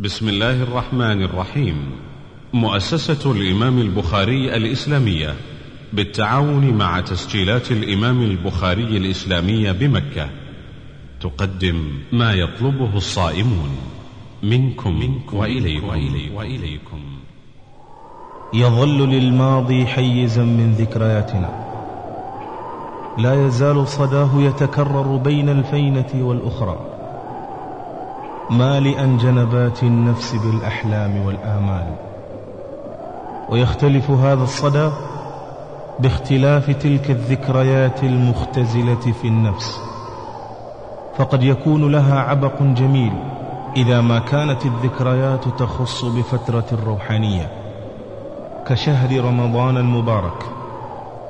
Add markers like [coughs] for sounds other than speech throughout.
بسم الله الرحمن الرحيم. مؤسسة الإمام البخاري الإسلامية بالتعاون مع تسجيلات الإمام البخاري الإسلامية بمكة. تقدم ما يطلبه الصائمون منكم, منكم وإليكم, وإليكم, وإليكم. يظل للماضي حيزا من ذكرياتنا. لا يزال صداه يتكرر بين الفينة والأخرى. مالئا جنبات النفس بالأحلام والآمال. ويختلف هذا الصدى باختلاف تلك الذكريات المختزلة في النفس. فقد يكون لها عبق جميل إذا ما كانت الذكريات تخص بفترة روحانية كشهر رمضان المبارك.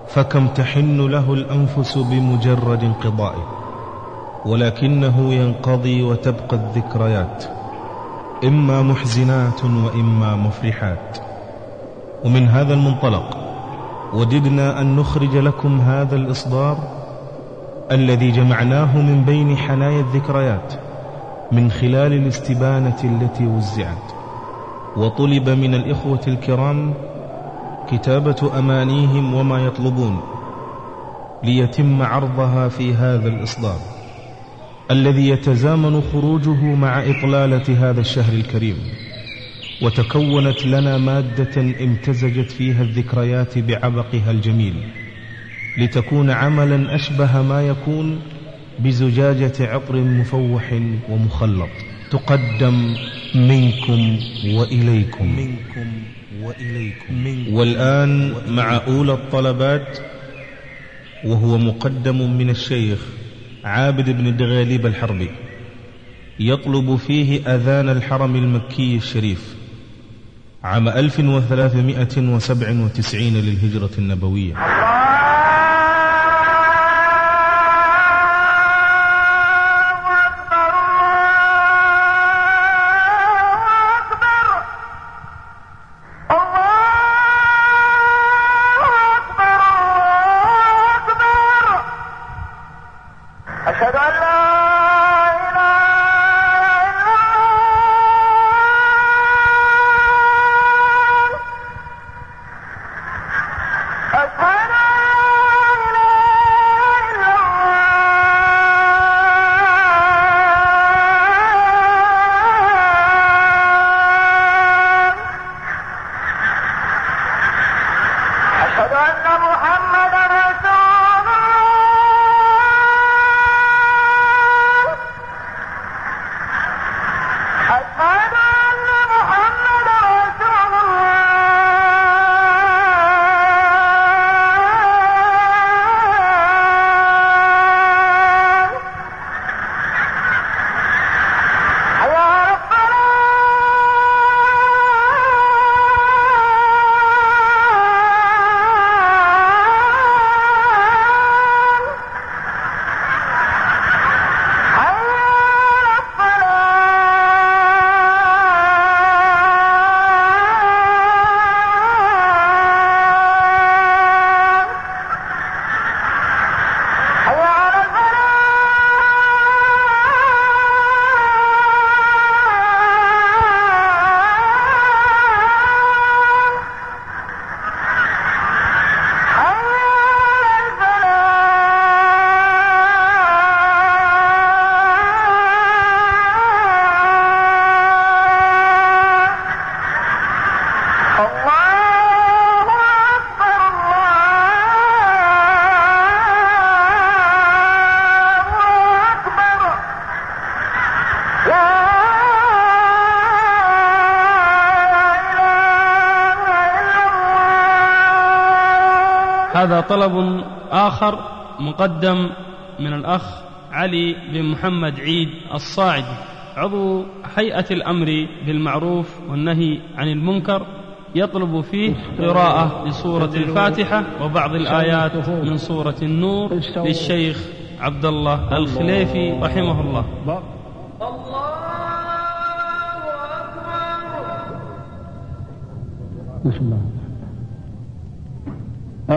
فكم تحن له الأنفس بمجرد انقضائه. ولكنه ينقضي وتبقى الذكريات إما محزنات وإما مفرحات. ومن هذا المنطلق وددنا أن نخرج لكم هذا الإصدار الذي جمعناه من بين حنايا الذكريات من خلال الاستبانة التي وزعت. وطلب من الإخوة الكرام كتابة أمانيهم وما يطلبون ليتم عرضها في هذا الإصدار. الذي يتزامن خروجه مع إطلالة هذا الشهر الكريم وتكونت لنا مادة امتزجت فيها الذكريات بعبقها الجميل لتكون عملا أشبه ما يكون بزجاجة عطر مفوح ومخلط. تقدم منكم وإليكم. منكم وإليكم. والآن مع أولى الطلبات وهو مقدم من الشيخ عابد بن الدغاليب الحربي يطلب فيه أذان الحرم المكي الشريف عام 1397 للهجرة النبوية. هذا طلب آخر مقدم من الأخ علي بن محمد عيد الصاعدي عضو هيئة الأمر بالمعروف والنهي عن المنكر يطلب فيه قراءة لسورة الفاتحة وبعض الآيات من سورة النور للشيخ عبد الله الخليفي رحمه الله. بسم الله.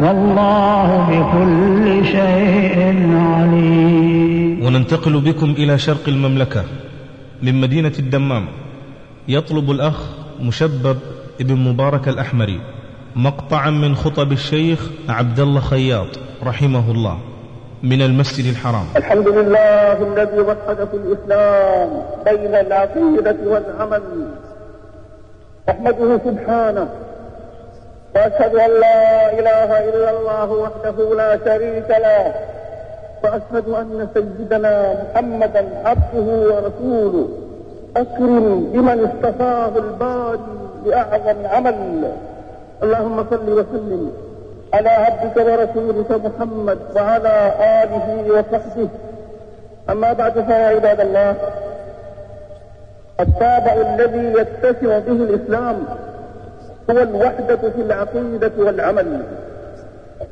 والله بكل شيء عليم. وننتقل بكم إلى شرق المملكة من مدينة الدمام. يطلب الأخ مشبب ابن مبارك الأحمري مقطعا من خطب الشيخ عبد الله خياط رحمه الله من المسجد الحرام. الحمد لله الذي وحد في الإسلام بين العقيدة والعمل. أحمده سبحانه وأشهد أن لا إله إلا الله وحده لا شريك له وأشهد أن سيدنا محمدا عبده ورسوله أكرم بمن اصطفاه الباري لأعظم عمل. اللهم صل وسلم على عبدك ورسولك محمد وعلى آله وصحبه. أما بعد فيا عباد الله الطابع الذي يتسم به الإسلام هو الوحدة في العقيدة والعمل.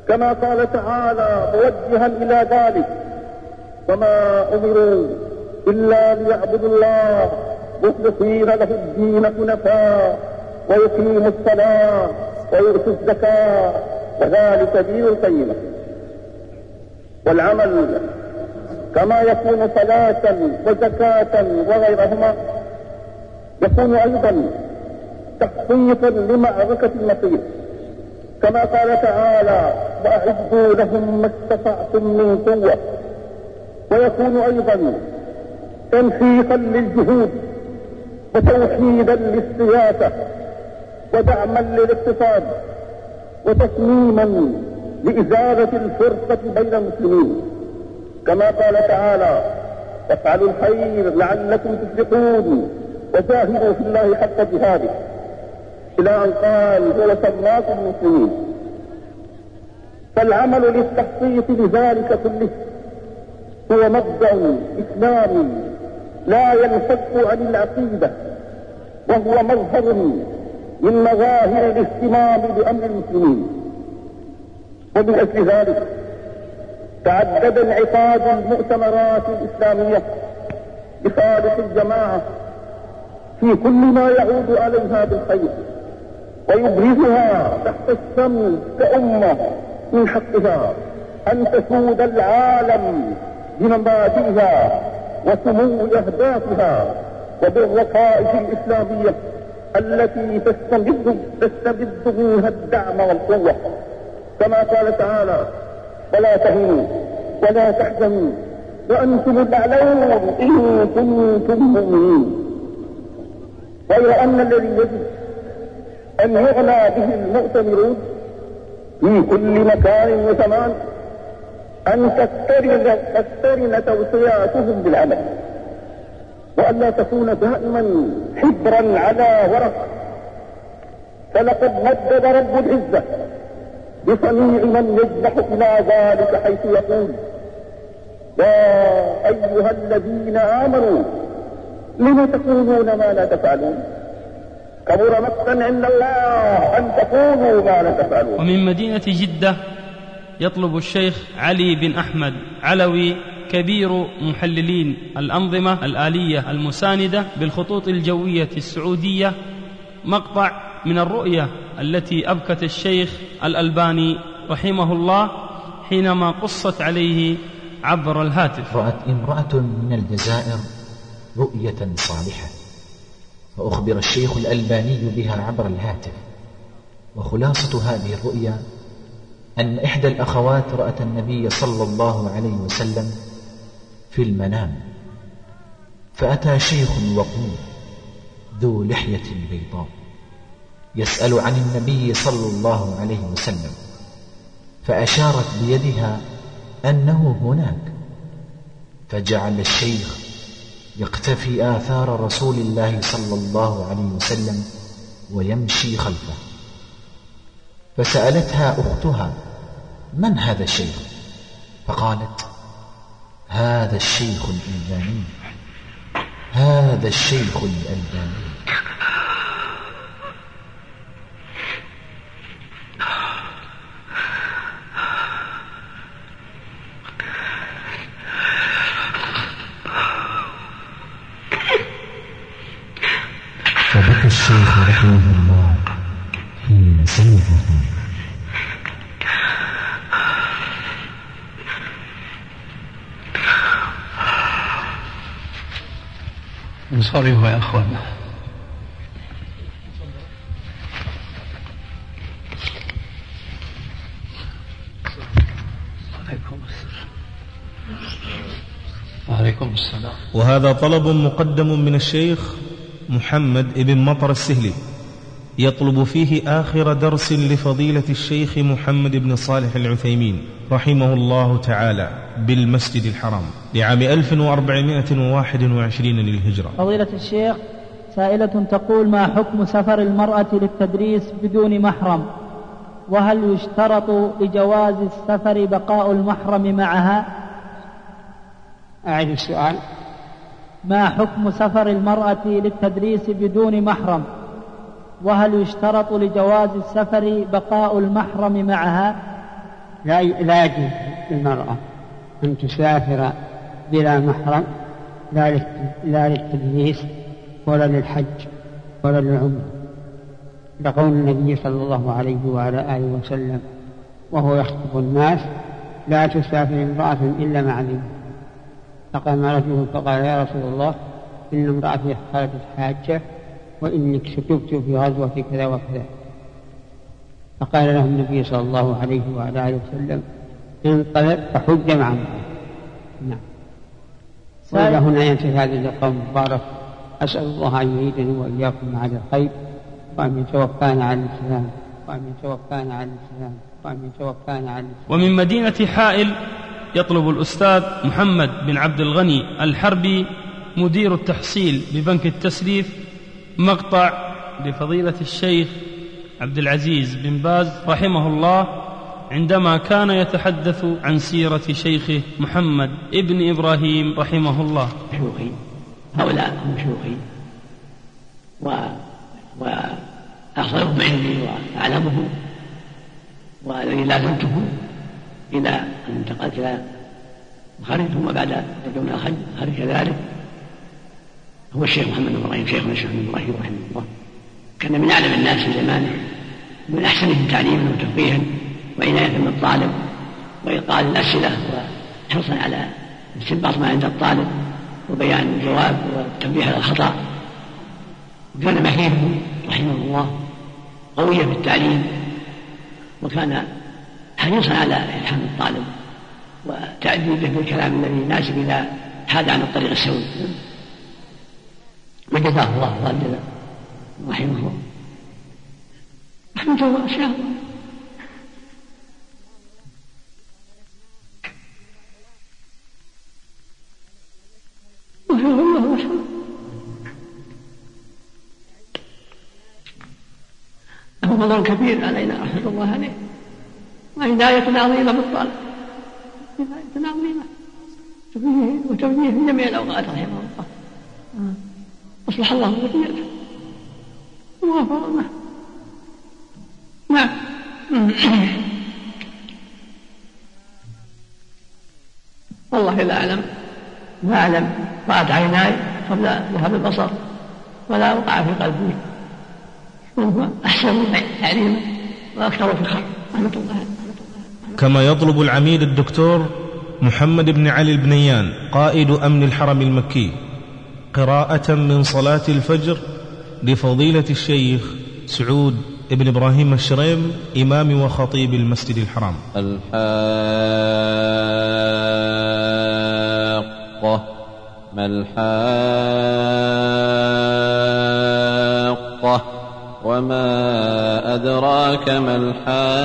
كما قال تعالى موجها إلى ذلك. وما أمروا إلا ليعبدوا الله مخلصين له الدين حنفاء ويقيموا الصلاة ويؤتوا الزكاة وذلك دين القيمة والعمل كما يكون صلاة وزكاة وغيرهما يكون أيضا تخطيطا لمعركة المصير كما قال تعالى وأعدوا لهم ما استطعتم من قوة. ويكون أيضا تنسيقا للجهود وتوحيدا للسياسة ودعما للاقتصاد وتصميما لإزالة الفرقة بين المسلمين. كما قال تعالى وافعلوا الخير لعلكم تفلحون وجاهدوا في الله حق جهاده. إلى أن قال هو سماكم مسلمين. فالعمل للتخطيط لذلك كله هو مبدأ إسلامي لا ينفك عن العقيدة وهو مظهر من مظاهر الاهتمام بأمر المسلمين. ومن أجل ذلك تعدد انعقاد المؤتمرات الإسلامية لصالح الجماعة في كل ما يعود عليها بالخير. ويبرزها تحت الشمس كأمة من حقها أن تسود العالم بمبادئها وسمو أهدافها وبالرقائق الإسلامية التي تستمد تستمد منها الدعم والقوة. كما قال تعالى ولا تهنوا ولا تحزنوا وأنتم الأعلون إن كنتم مؤمنين. غير أن الذي يجب أن يغنى به المؤتمرون في كل مكان وزمان أن تقترن تقترن توصياتهم بالعمل. وألا تكون دائما حبرا على ورق. فلقد مدد رب العزة بصنيع من يجنح إلى ذلك حيث يقول يا أيها الذين آمنوا لم تقولون ما لا تفعلون؟ كبر مقتا عند الله أن تقولوا ما لا تفعلون. ومن مدينة جدة يطلب الشيخ علي بن أحمد علوي كبير محللين الأنظمة الآلية المساندة بالخطوط الجوية السعودية مقطع من الرؤية التي أبكت الشيخ الألباني رحمه الله حينما قصت عليه عبر الهاتف. رأت امرأة من الجزائر رؤية صالحة. فأخبر الشيخ الألباني بها عبر الهاتف. وخلاصة هذه الرؤيا أن إحدى الأخوات رأت النبي صلى الله عليه وسلم في المنام. فأتى شيخ وقور ذو لحية بيضاء يسأل عن النبي صلى الله عليه وسلم فأشارت بيدها أنه هناك. فجعل الشيخ يقتفي آثار رسول الله صلى الله عليه وسلم ويمشي خلفه. فسألتها أختها من هذا الشيخ؟ فقالت هذا الشيخ الألباني. هذا الشيخ الألباني فبكى الشيخ رحمه الله حين سمعه انصرفوا يا عليكم السلام. وعليكم السلام. وهذا طلب مقدم من الشيخ محمد بن مطر السهلي. يطلب فيه آخر درس لفضيلة الشيخ محمد بن صالح العثيمين رحمه الله تعالى بالمسجد الحرام لعام 1421 للهجرة. فضيلة الشيخ سائلة تقول ما حكم سفر المرأة للتدريس بدون محرم؟ وهل يشترط لجواز السفر بقاء المحرم معها؟ أعيد السؤال. ما حكم سفر المرأة للتدريس بدون محرم؟ وهل يشترط لجواز السفر بقاء المحرم معها؟ لا لا يجوز للمرأة أن تسافر بلا محرم لا للت- لا للتدريس ولا للحج ولا للعمرة. لقول النبي صلى الله عليه وعلى آله وسلم وهو يخطب الناس لا تسافر امرأة إلا مع ذي فقام رجل فقال يا رسول الله إن امرأتي خرجت حاجة وإني كتبت في غزوة كذا وكذا. فقال له النبي صلى الله عليه وعلى آله وسلم انطلق فحج مع امرأة نعم. وإلى هنا ينتهي هذا اللقاء المبارك. أسأل الله أن يعيدني وإياكم على الخير وأن يتوفانا على الإسلام وأن يتوفانا على الإسلام وأن يتوفانا على الإسلام ومن مدينة حائل يطلب الأستاذ محمد بن عبد الغني الحربي مدير التحصيل ببنك التسليف مقطع لفضيلة الشيخ عبد العزيز بن باز رحمه الله عندما كان يتحدث عن سيرة شيخه محمد ابن إبراهيم رحمه الله. شيوخي هؤلاء هم شيوخي و وأحصلهم علمي وأعلمهم والذي لازمته إلى أن انتقلت إلى الخارج ثم بعد من الخارج كذلك هو الشيخ محمد بن إبراهيم شيخنا الشيخ محمد بن إبراهيم رحمه الله. كان من أعلم الناس في زمانه من أحسنهم تعليما وتفقيها وعناية بالطالب وإيقاظ الأسئلة وحرصا على استنباط ما عند الطالب وبيان الجواب والتنبيه على الخطأ. وكان مهيبه رحمه الله قويا في التعليم وكان حريصا على إلحام الطالب وتأديبه بالكلام الذي يناسب إذا حاد عن الطريق السوي. وجزاه الله الله الجزاء رحمه الله. رحمته إن شاء الله. وسلم له فضل كبير علينا رحمة الله عليه. وعناية عظيمة بالطالب عناية عظيمة. وتوجيه في جميع الأوقات رحمه الله. أصلح الله ذريته وغفر له نعم. [coughs] والله لا أعلم. ما أعلم. رأت عيناي قبل ذهاب البصر ولا وقع في قلبي. وهو أحسن تعليما وأكثر في الخير رحمة الله. كما يطلب العميد الدكتور محمد بن علي البنيان قائد أمن الحرم المكي. قراءة من صلاة الفجر لفضيلة الشيخ سعود ابن إبراهيم الشريم إمام وخطيب المسجد الحرام. الحاقة ما الحاقة؟ وما أدراك ما الحاقة؟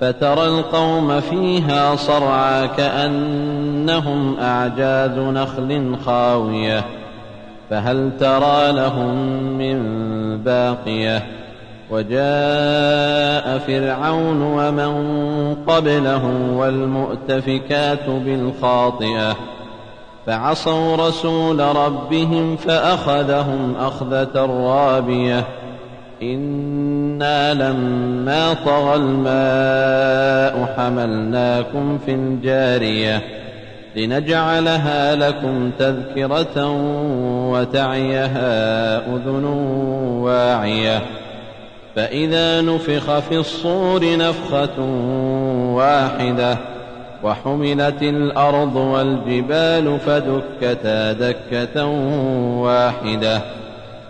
فترى القوم فيها صرعى كأنهم أعجاز نخل خاوية فهل ترى لهم من باقية؟ وجاء فرعون ومن قبله والمؤتفكات بالخاطئة فعصوا رسول ربهم فأخذهم أخذة رابية. إنا لما طغى الماء حملناكم في الجارية لنجعلها لكم تذكرة وتعيها أذن واعية فإذا نفخ في الصور نفخة واحدة وحملت الأرض والجبال فدكتا دكة واحدة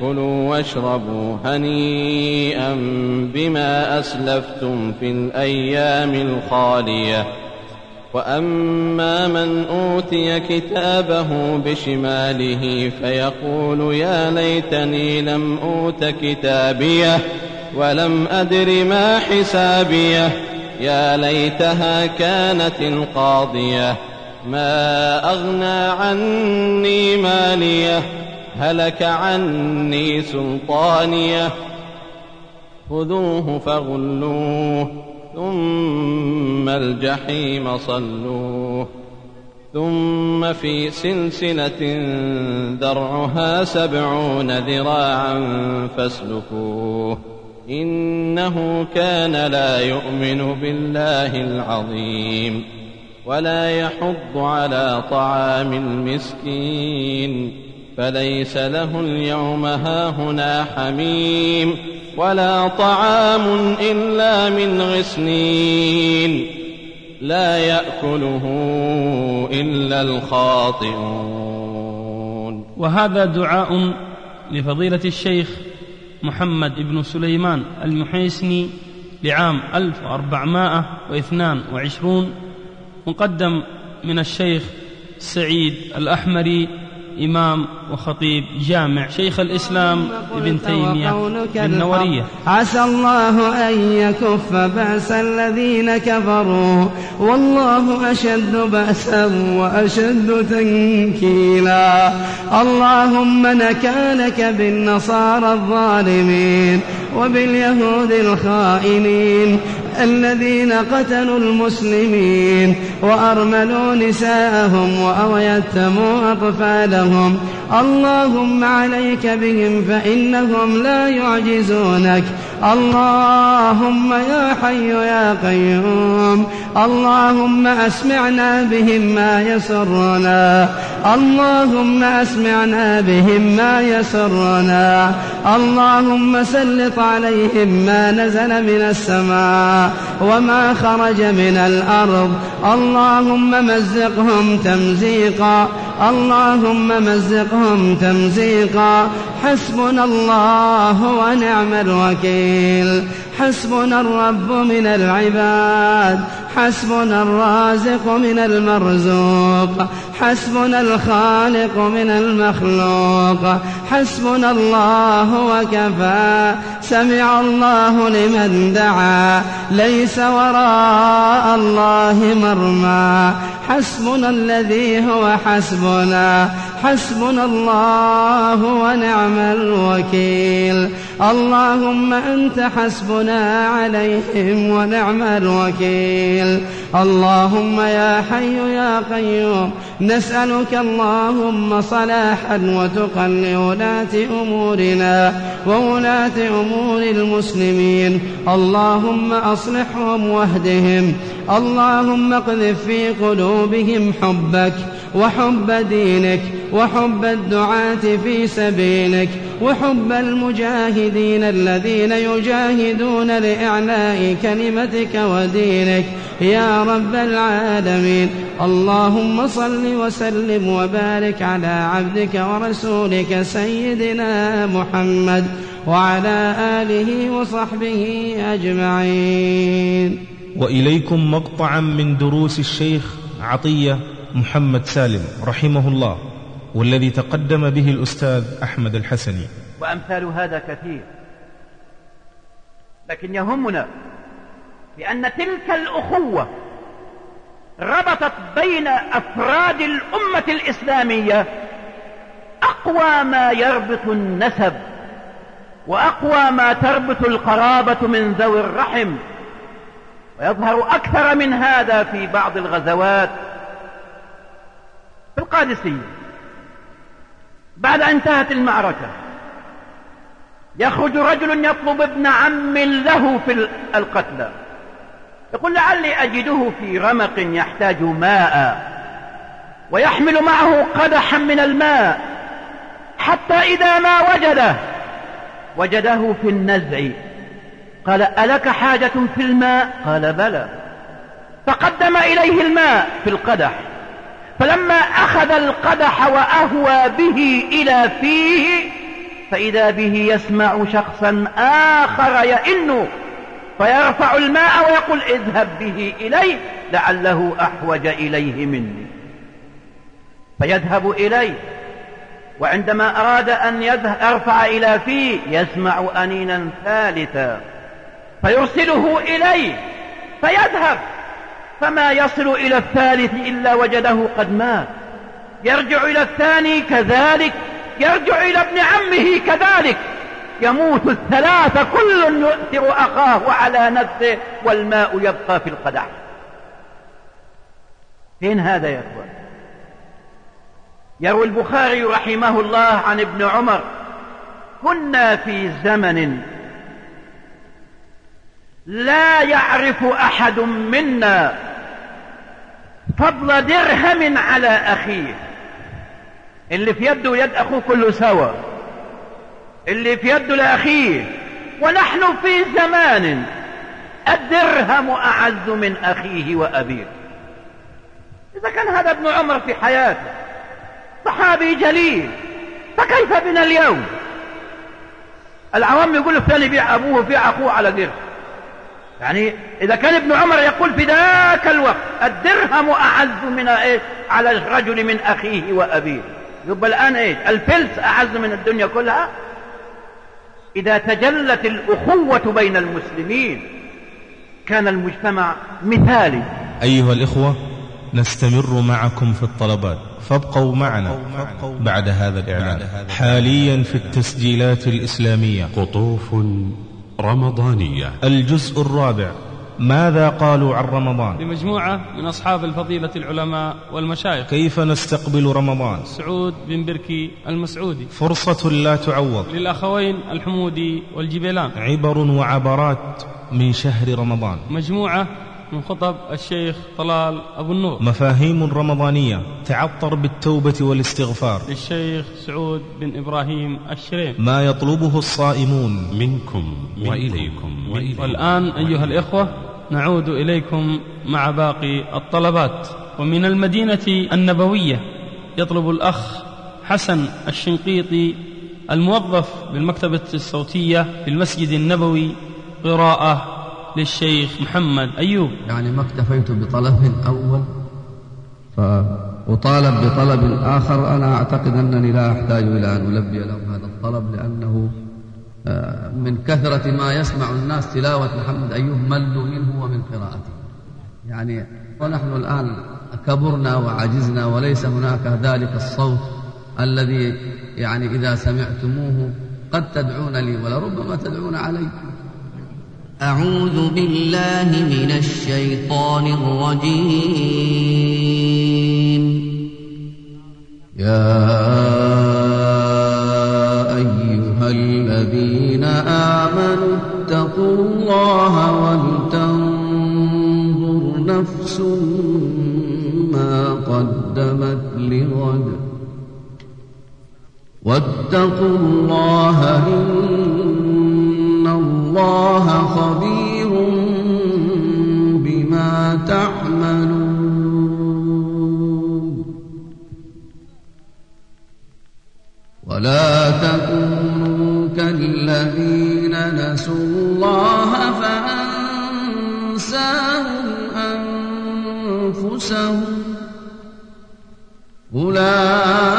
كلوا واشربوا هنيئا بما أسلفتم في الأيام الخالية. وأما من أوتي كتابه بشماله فيقول يا ليتني لم أوت كتابيه ولم أدر ما حسابيه. يا ليتها كانت القاضية. ما أغنى عني ماليه. هلك عني سلطانية. خذوه فغلوه ثم الجحيم صلوه. ثم في سلسلة ذرعها سبعون ذراعا فاسلكوه. إنه كان لا يؤمن بالله العظيم ولا يحض على طعام المسكين. فليس له اليوم هاهنا حميم ولا طعام إلا من غسلين لا يأكله إلا الخاطئون. وهذا دعاء لفضيلة الشيخ محمد بن سليمان المحيسني لعام 1422 مقدم من الشيخ سعيد الأحمري إمام وخطيب جامع شيخ الإسلام ابن تيمية النورية عسى الله أن يكف بأس الذين كفروا. والله أشد بأسا وأشد تنكيلا. اللهم نكالك بالنصارى الظالمين وباليهود الخائنين. الذين قتلوا المسلمين وأرملوا نساءهم ويتموا أطفالهم اللهم عليك بهم فإنهم لا يعجزونك. اللهم يا حي يا قيوم. اللهم أسمعنا بهم ما يسرنا. اللهم أسمعنا بهم ما يسرنا. اللهم سلط عليهم ما نزل من السماء وما خرج من الأرض. اللهم مزقهم تمزيقا. اللهم مزقهم تمزيقا. حسبنا الله ونعم الوكيل. حسبنا الرب من العباد حسبنا الرازق من المرزوق حسبنا الخالق من المخلوق حسبنا الله وكفى سمع الله لمن دعا ليس وراء الله مرمى. حسبنا الذي هو حسبنا حسبنا الله ونعم الوكيل. اللهم أنت حسبنا عليهم ونعم الوكيل. اللهم يا حي يا قيوم نسألك اللهم صلاحا وتقا لولاة أمورنا وولاة أمور المسلمين. اللهم أصلحهم واهدهم. اللهم اقذف في قلوبهم حبك وحب دينك وحب الدعاة في سبيلك. وحب المجاهدين الذين يجاهدون لإعلاء كلمتك ودينك. يا رب العالمين اللهم صل وسلم وبارك على عبدك ورسولك سيدنا محمد وعلى آله وصحبه أجمعين. وإليكم مقطعا من دروس الشيخ عطية محمد سالم رحمه الله. والذي تقدم به الأستاذ أحمد الحسني. وأمثال هذا كثير. لكن يهمنا بأن تلك الأخوة ربطت بين أفراد الأمة الإسلامية أقوى ما يربط النسب وأقوى ما تربط القرابة من ذوي الرحم. ويظهر أكثر من هذا في بعض الغزوات في القادسية. بعد أن انتهت المعركة يخرج رجل يطلب ابن عم له في القتلى. يقول لعلي أجده في رمق يحتاج ماء ويحمل معه قدحا من الماء حتى إذا ما وجده وجده في النزع. قال ألك حاجة في الماء؟ قال بلى. فقدم إليه الماء في القدح. فلما أخذ القدح وأهوى به إلى فيه فإذا به يسمع شخصا آخر يئن فيرفع الماء ويقول اذهب به إليه لعله أحوج إليه مني. فيذهب إليه وعندما أراد أن يرفع إلى فيه يسمع أنينا ثالثا فيرسله إليه فيذهب. فما يصل إلى الثالث إلا وجده قد مات. يرجع إلى الثاني كذلك يرجع إلى ابن عمه كذلك. يموت الثلاثة كل يؤثر أخاه على نفسه والماء يبقى في القدح. فين هذا يا أخوان؟ يروي البخاري رحمه الله عن ابن عمر كنا في زمن لا يعرف أحد منا فضل درهم على أخيه. اللي في يده ويد أخوه كله سوا. اللي في يده لأخيه. ونحن في زمان الدرهم أعز من أخيه وأبيه. إذا كان هذا ابن عمر في حياته صحابي جليل فكيف بنا اليوم؟ العوام يقول فلان يبيع أبوه ويبيع أخوه على درهم. يعني إذا كان ابن عمر يقول في ذاك الوقت الدرهم أعز من إيه؟ على الرجل من أخيه وأبيه. يبقى الآن إيش الفلس أعز من الدنيا كلها. إذا تجلت الأخوة بين المسلمين كان المجتمع مثالي. أيها الإخوة نستمر معكم في الطلبات. فابقوا معنا بعد هذا الإعلان. حاليا في التسجيلات الإسلامية. قطوف رمضانية. الجزء الرابع. ماذا قالوا عن رمضان؟ بمجموعة من أصحاب الفضيلة العلماء والمشايخ. كيف نستقبل رمضان؟ سعود بن بركي المسعودي. فرصة لا تعوض. للأخوين الحمودي والجبيلان عبر وعبرات من شهر رمضان. مجموعة من خطب الشيخ طلال أبو النور. مفاهيم رمضانية تعطر بالتوبة والاستغفار. للشيخ سعود بن إبراهيم الشريم ما يطلبه الصائمون. منكم وإليكم. وإليكم. والآن أيها الإخوة نعود إليكم مع باقي الطلبات. ومن المدينة النبوية يطلب الأخ حسن الشنقيطي الموظف بالمكتبة الصوتية في المسجد النبوي قراءة للشيخ محمد أيوب. يعني ما اكتفيت بطلب أول؟ فأطالب بطلب آخر. أنا أعتقد أنني لا أحتاج إلى أن ألبي لهم هذا الطلب لأنه آه، من كثرة ما يسمع الناس تلاوة محمد أيوب ملوا منه ومن قراءته. يعني ونحن الآن كبرنا وعجزنا وليس هناك ذلك الصوت الذي يعني إذا سمعتموه قد تدعون لي ولربما تدعون علي. أعوذ بالله من الشيطان الرجيم. يا أيها الذين آمنوا اتقوا الله ولتنظر نفس ما قدمت لغد. واتقوا الله إن الله خبير بما تعملون. ولا تكونوا كالذين نسوا الله فأنساهم أنفسهم. أولئك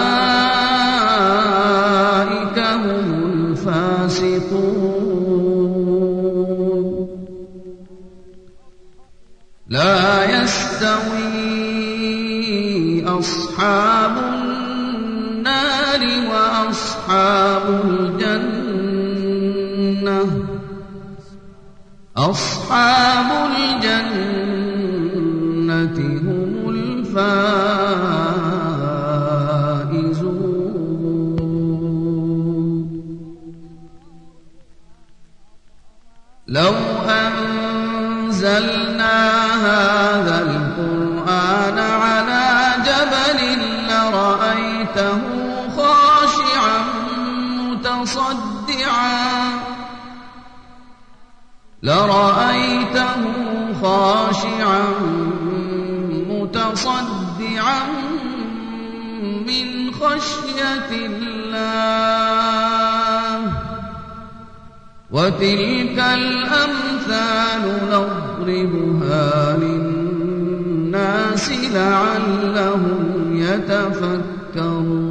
وتلك الأمثال نضربها للناس لعلهم يتفكرون.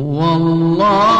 هو الله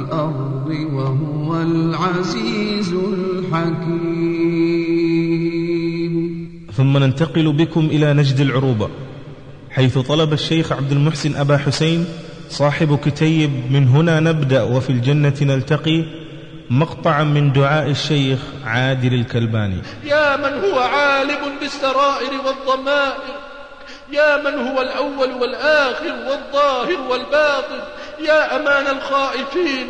العزيز الحكيم. ثم ننتقل بكم إلى نجد العروبة حيث طلب الشيخ عبد المحسن أبا حسين صاحب كتيب من هنا نبدأ وفي الجنة نلتقي مقطعا من دعاء الشيخ عادل الكلباني. يا من هو عالم بالسرائر والضمائر يا من هو الأول والآخر والظاهر والباطن يا أمان الخائفين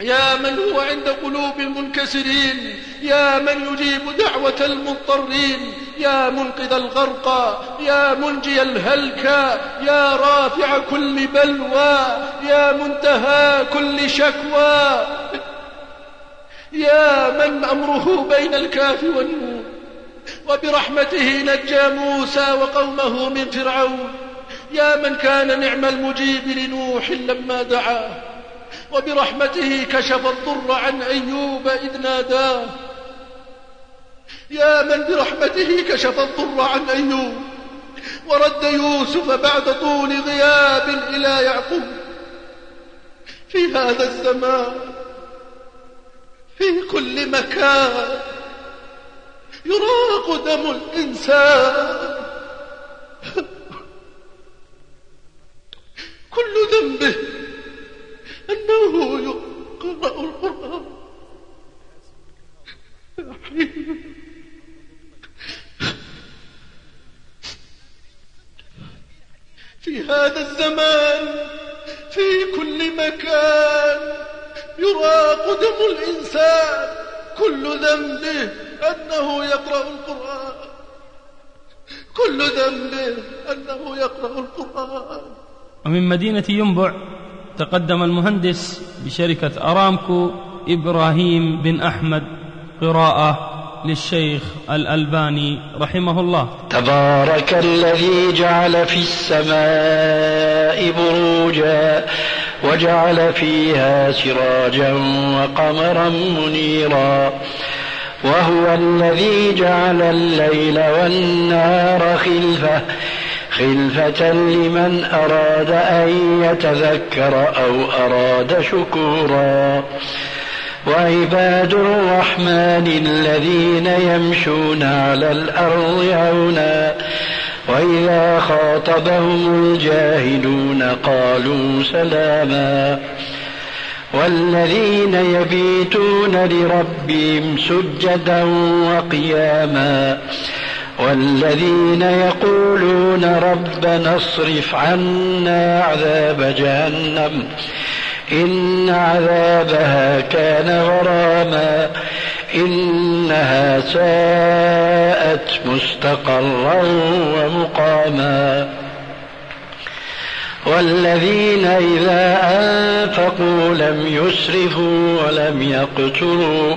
يا من هو عند قلوب المنكسرين يا من يجيب دعوة المضطرين يا منقذ الغرقى يا منجي الهلكى يا رافع كل بلوى يا منتهى كل شكوى. يا من أمره بين الكاف والنون وبرحمته نجى موسى وقومه من فرعون. يا من كان نعم المجيب لنوح لما دعاه. وبرحمته كشف الضر عن أيوب إذ ناداه. يا من برحمته كشف الضر عن أيوب. ورد يوسف بعد طول غياب إلى يعقوب. في هذا الزمان في كل مكان يراق دم الإنسان. كل ذنبه أنه يقرأ القرآن. في هذا الزمان في كل مكان يراق دم الإنسان. كل ذنبه أنه يقرأ القرآن. كل ذنبه أنه يقرأ القرآن. ومن مدينة ينبع تقدم المهندس بشركة أرامكو إبراهيم بن أحمد قراءة للشيخ الألباني رحمه الله. تبارك الذي جعل في السماء بروجا وجعل فيها سراجا وقمرا منيرا. وهو الذي جعل الليل والنهار خلفه خلفة لمن أراد أن يتذكر أو أراد شكورا. وعباد الرحمن الذين يمشون على الأرض عونا وإذا خاطبهم الجاهلون قالوا سلاما. والذين يبيتون لربهم سجدا وقياما. والذين يقولون ربنا اصرف عنا عذاب جهنم إن عذابها كان غراما إنها ساءت مستقرا ومقاما والذين إذا أنفقوا لم يسرفوا ولم يقتروا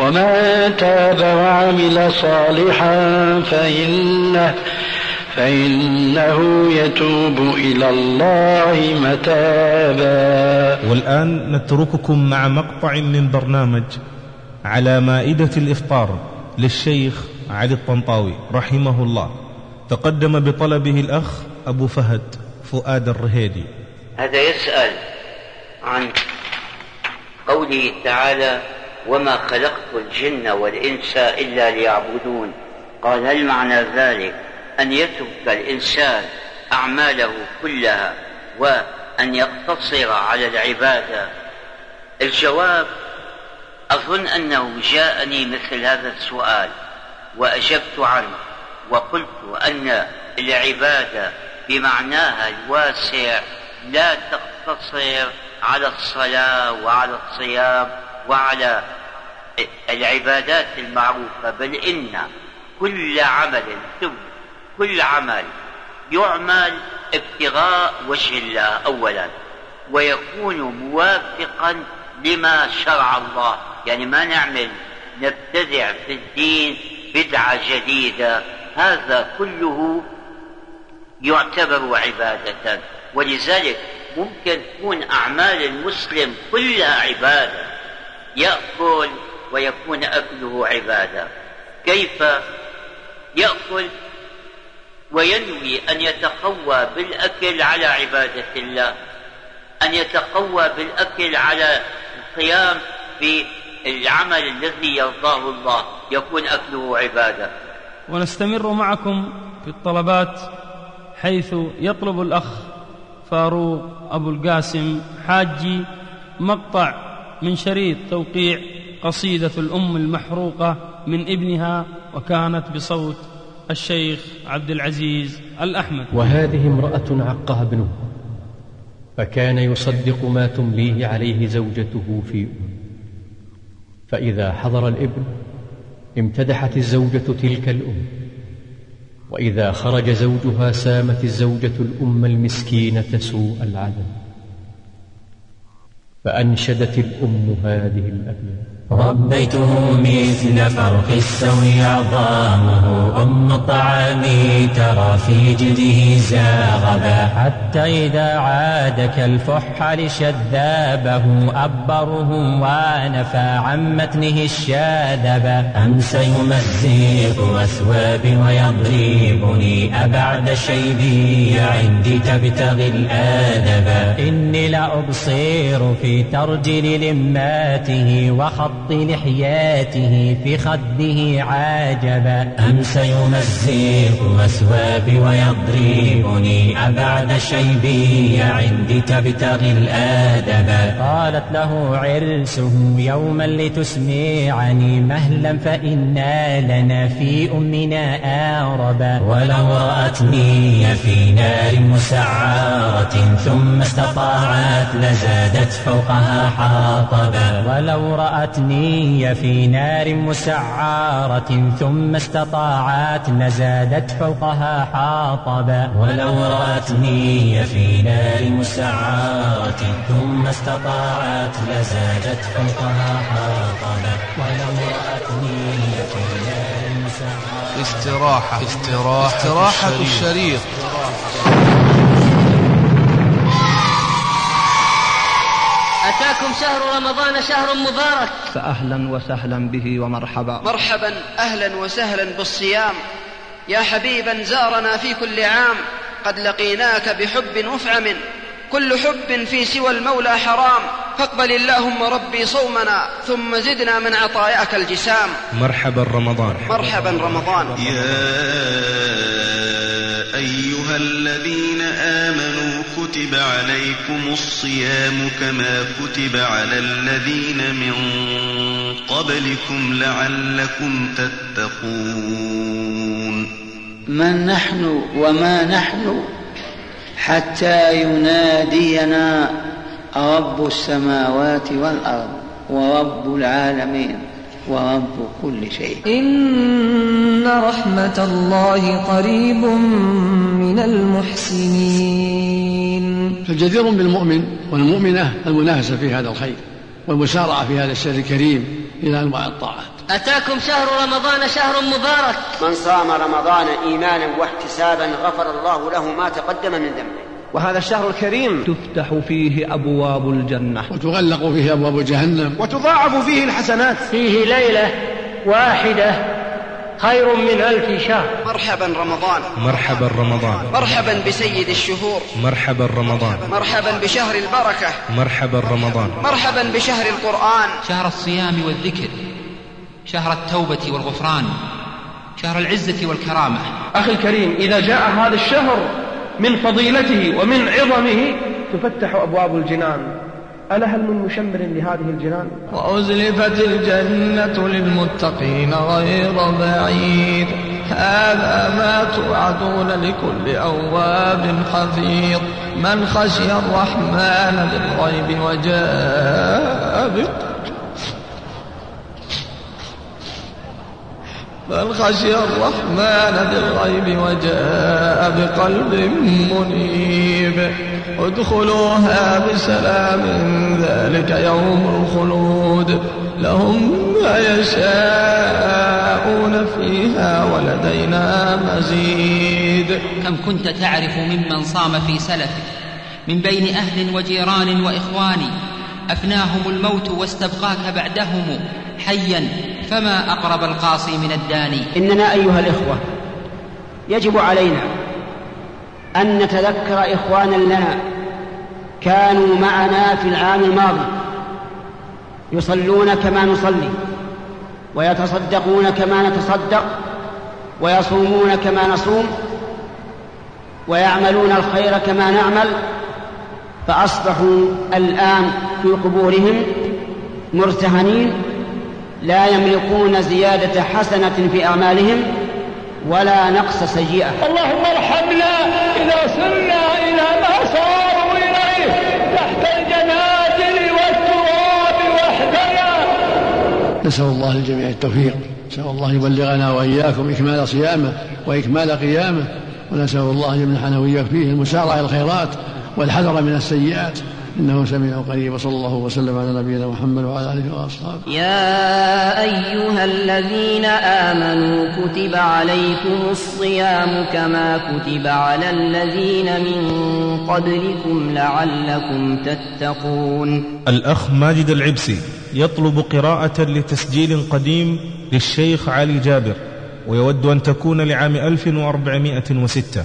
ومن تاب وعمل صالحا فإنه فإنه يتوب إلى الله متابا. والآن نترككم مع مقطع من برنامج على مائدة الإفطار للشيخ علي الطنطاوي رحمه الله. تقدم بطلبه الأخ أبو فهد فؤاد الرهيدي. هذا يسأل عن قوله تعالى وما خلقت الجن والإنس إلا ليعبدون. قال هل معنى ذلك أن يترك الإنسان أعماله كلها وأن يقتصر على العبادة؟ الجواب أظن أنه جاءني مثل هذا السؤال وأجبت عنه وقلت أن العبادة بمعناها الواسع لا تقتصر على الصلاة وعلى الصيام وعلى العبادات المعروفة بل إن كل عمل كل عمل يعمل ابتغاء وجه الله أولا ويكون موافقا لما شرع الله. يعني ما نعمل نبتدع في الدين بدعة جديدة. هذا كله يعتبر عبادة. ولذلك ممكن تكون أعمال المسلم كلها عبادة. يأكل ويكون أكله عبادة. كيف يأكل وينوي أن يتقوى بالأكل على عبادة الله أن يتقوى بالأكل على القيام بالعمل الذي يرضاه الله يكون أكله عبادة. ونستمر معكم في الطلبات حيث يطلب الأخ فاروق أبو القاسم حاجي مقطع من شريط توقيع قصيدة الأم المحروقة من ابنها وكانت بصوت الشيخ عبد العزيز الأحمد. وهذه امرأة عقها ابنه فكان يصدق ما تمليه عليه زوجته في أم فإذا حضر الابن امتدحت الزوجة تلك الأم. وإذا خرج زوجها سامت الزوجة الأم المسكينة سوء العدم. فأنشدت الأم هذه الأبيات. ربيته مثل فرق السوي عظامه أم الطعام ترى في جده زاغبا. حتى إذا عاد كالفحل شذابه أبره ونفى عن متنه الشاذبا. أمس يمزق أثوابي ويضربني أبعد شيبي عندي تبتغي الآدب. إني لأبصر في ترجل لماته وخط لحياته في خده عاجبا. أمس يمزق أثوابي ويضربني أبعد شيبي عندي تبتغي الآدب. قالت له عرسه يوما لتسمعني مهلا فإنا لنا في أمنا آربا ولو رأتني في نار مسعرة ثم استطاعت لزادت فوقها حاطبا ولو رأتني النية في نار مسعارة ثم استطاعت لزادت فوقها حاطبا ولو رأت نية في نار مسعارة ثم استطاعت لزادت فوقها حاطبا ولو رأت نية في نار مسعارة. استراحة استراحة, استراحة الشريط, الشريط. أتاكم شهر رمضان شهر مبارك. فأهلا وسهلا به ومرحبا. مرحبا أهلا وسهلا بالصيام. يا حبيبا زارنا في كل عام. قد لقيناك بحب مفعم كل حب في سوى المولى حرام. فاقبل اللهم ربي صومنا ثم زدنا من عطاياك الجسام. مرحبا رمضان. مرحبا رمضان. يا أيها الذين آمنوا كتب عليكم الصيام كما كتب على الذين من قبلكم لعلكم تتقون من نحن وما نحن حتى ينادينا رب السماوات والأرض ورب العالمين ورب كل شيء. إن رحمة الله قريب من المحسنين. فجدير بالمؤمن والمؤمنة المنافسة في هذا الخير والمسارعة في هذا السر الكريم إلى أنواع الطاعات. أتاكم شهر رمضان شهر مبارك. من صام رمضان إيمانا واحتسابا غفر الله له ما تقدم من ذنبه. وهذا الشهر الكريم. تفتح فيه أبواب الجنة. وتغلق فيه أبواب جهنم. وتضاعف فيه الحسنات. فيه ليلة واحدة خير من ألف شهر. مرحبا رمضان. مرحبا رمضان. مرحبا بسيد الشهور. مرحبا رمضان. مرحبا بشهر البركة. مرحبا رمضان. مرحبا بشهر القرآن. شهر الصيام والذكر. شهر التوبة والغفران. شهر العزة والكرامة. أخي الكريم إذا جاء هذا الشهر من فضيلته ومن عظمه تفتح أبواب الجنان. ألا هل من مشمر لهذه الجنان؟ وأزلفت الجنة للمتقين غير بعيد. هذا ما توعدون لكل أواب حفيظ. من خشي الرحمن بالغيب وجاء بل خشي الرحمن بالغيب وجاء بقلب منيب. ادخلوها بسلام ذلك يوم الخلود. لهم ما يشاءون فيها ولدينا مزيد. كم كنت تعرف ممن صام في سلفه من بين أهل وجيران وإخوان. أفناهم الموت واستبقاك بعدهم حيا فما أقرب القاصي من الداني؟ إننا أيها الإخوة يجب علينا أن نتذكر إخوانا لنا كانوا معنا في العام الماضي يصلون كما نصلي ويتصدقون كما نتصدق ويصومون كما نصوم ويعملون الخير كما نعمل فأصبحوا الآن في قبورهم مرتهنين لا يملكون زيادة حسنة في أعمالهم ولا نقص سيئة. اللهم ارحمنا إذا صرنا إلى ما صاروا إليه تحت الجنازل والتراب وحدنا. نسأل الله للجميع التوفيق. نسأل الله يبلغنا وإياكم إكمال صيامه وإكمال قيامه. ونسأل الله أن يمنحنا وإياك فيه المسارعة إلى الخيرات والحذر من السيئات. إنه سميع قريب وصلى الله وسلم على نبينا محمد وعلى آله وأصحابه. يا أيها الذين آمنوا كتب عليكم الصيام كما كتب على الذين من قبلكم لعلكم تتقون. الأخ ماجد العبسي يطلب قراءة لتسجيل قديم للشيخ علي جابر ويود أن تكون لعام 1406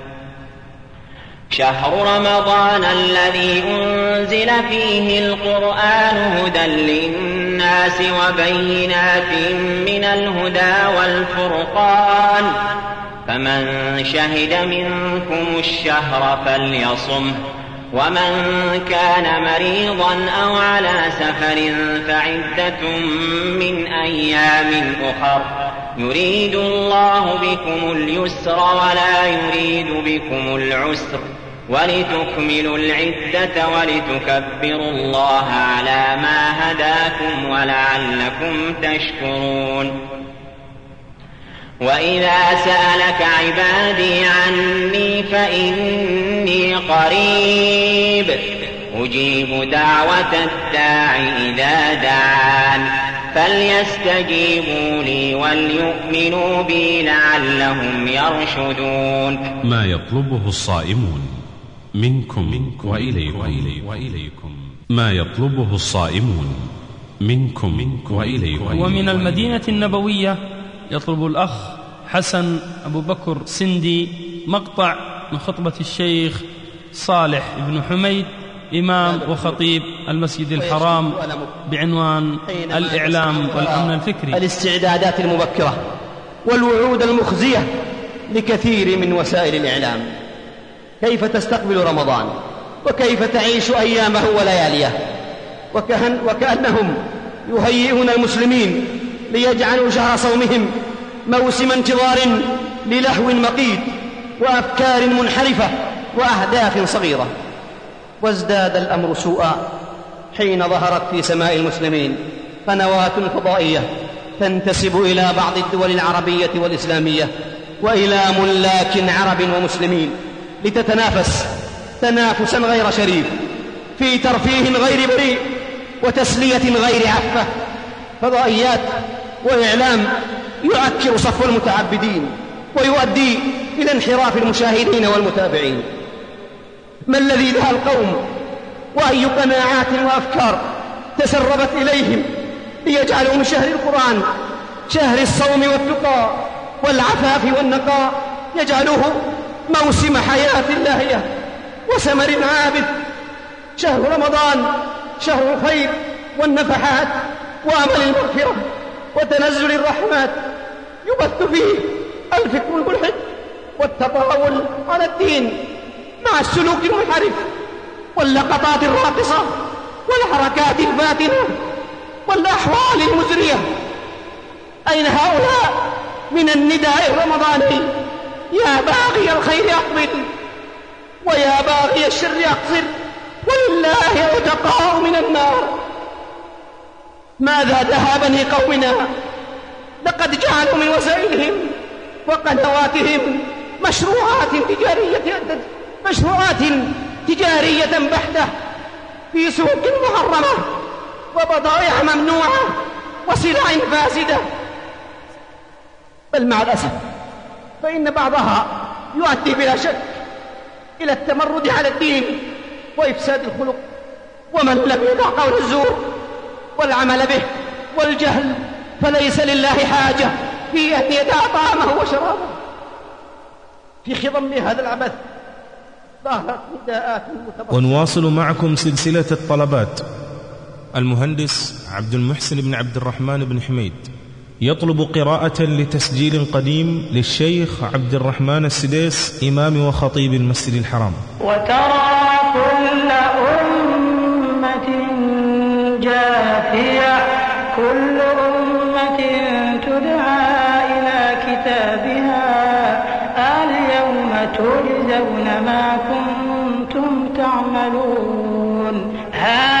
شهر رمضان الذي أنزل فيه القرآن هدى للناس وبينات من الهدى والفرقان. فمن شهد منكم الشهر فليصمه ومن كان مريضا أو على سفر فعدة من أيام أخر. يريد الله بكم اليسر ولا يريد بكم العسر. ولتكملوا العدة ولتكبروا الله على ما هداكم ولعلكم تشكرون. وإذا سألك عبادي عني فإني قريب أجيب دعوة الداع إذا دعان. فليستجيبوا لي وليؤمنوا بي لعلهم يرشدون. ما يطلبه الصائمون. منكم وإليكم, وإليكم. ما يطلبه الصائمون. منكم وإليكم. ومن المدينة النبوية يطلب الأخ حسن أبو بكر سندي مقطع من خطبة الشيخ صالح بن حميد إمام وخطيب المسجد الحرام بعنوان الإعلام والأمن الفكري. الاستعدادات المبكرة والوعود المخزية لكثير من وسائل الإعلام. كيف تستقبل رمضان؟ وكيف تعيش أيامه ولياليه؟ وكأن وكأنهم يهيئون المسلمين ليجعلوا شهر صومهم موسم انتظار للهو مقيت وأفكار منحرفة وأهداف صغيرة. وازداد الأمر سوءا حين ظهرت في سماء المسلمين قنوات فضائية تنتسب إلى بعض الدول العربية والإسلامية وإلى ملاك عرب ومسلمين. لتتنافس. تنافسا غير شريف. في ترفيه غير بريء وتسلية غير عفة. فضائيات وإعلام يعكر صفو المتعبدين ويؤدي إلى انحراف المشاهدين والمتابعين. ما الذي ذهى القوم وأي قناعات وأفكار تسربت إليهم ليجعلوا من شهر القرآن شهر الصوم والتقى والعفاف والنقاء يجعلوه موسم حياة لاهية وسمر عابد. شهر رمضان شهر الخير والنفحات وأمل المغفرة وتنزل الرحمات. يبث فيه الفكر الملحد والتطاول على الدين مع السلوك المنحرف واللقطات الراقصة والحركات الفاتنة والأحوال المزرية. أين هؤلاء من النداء الرمضاني؟ يا باغي الخير أقبل ويا باغي الشر أقصر ولله عتقاء من النار. ماذا دها بني قومنا لقد جعلوا من وسائلهم وقنواتهم مشروعات تجارية مشروعات تجارية بحتة في سوق محرمة وبضائع ممنوعة وسلع فاسدة. بل مع الأسف فإن بعضها يؤدي بلا شك إلى التمرد على الدين وإفساد الخلق ومن لم يدع قول الزور والعمل به والجهل فليس لله حاجة في أن يدع طعامه وشرابه. في خضم هذا العبث ظهرت نداءات ونواصل معكم سلسلة الطلبات. المهندس عبد المحسن بن عبد الرحمن بن حميد. يطلب قراءة لتسجيل قديم للشيخ عبد الرحمن السديس إمام وخطيب المسجد الحرام. وترى كل أمة جاثية كل أمة تدعى إلى كتابها. اليوم تجزون ما كنتم تعملون. هذا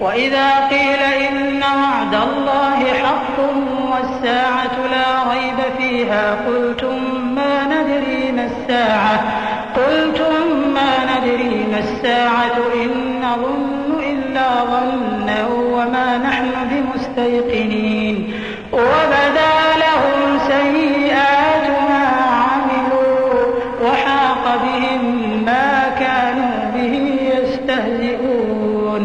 وإذا قيل إن وعد الله حق والساعة لا ريب فيها قلتم ما ندري ما الساعة قلتم ما ندري ما الساعة إن نظن إلا ظنا وما نحن بمستيقنين. وبدا لهم سيئات ما عملوا وحاق بهم ما كانوا به يستهزئون.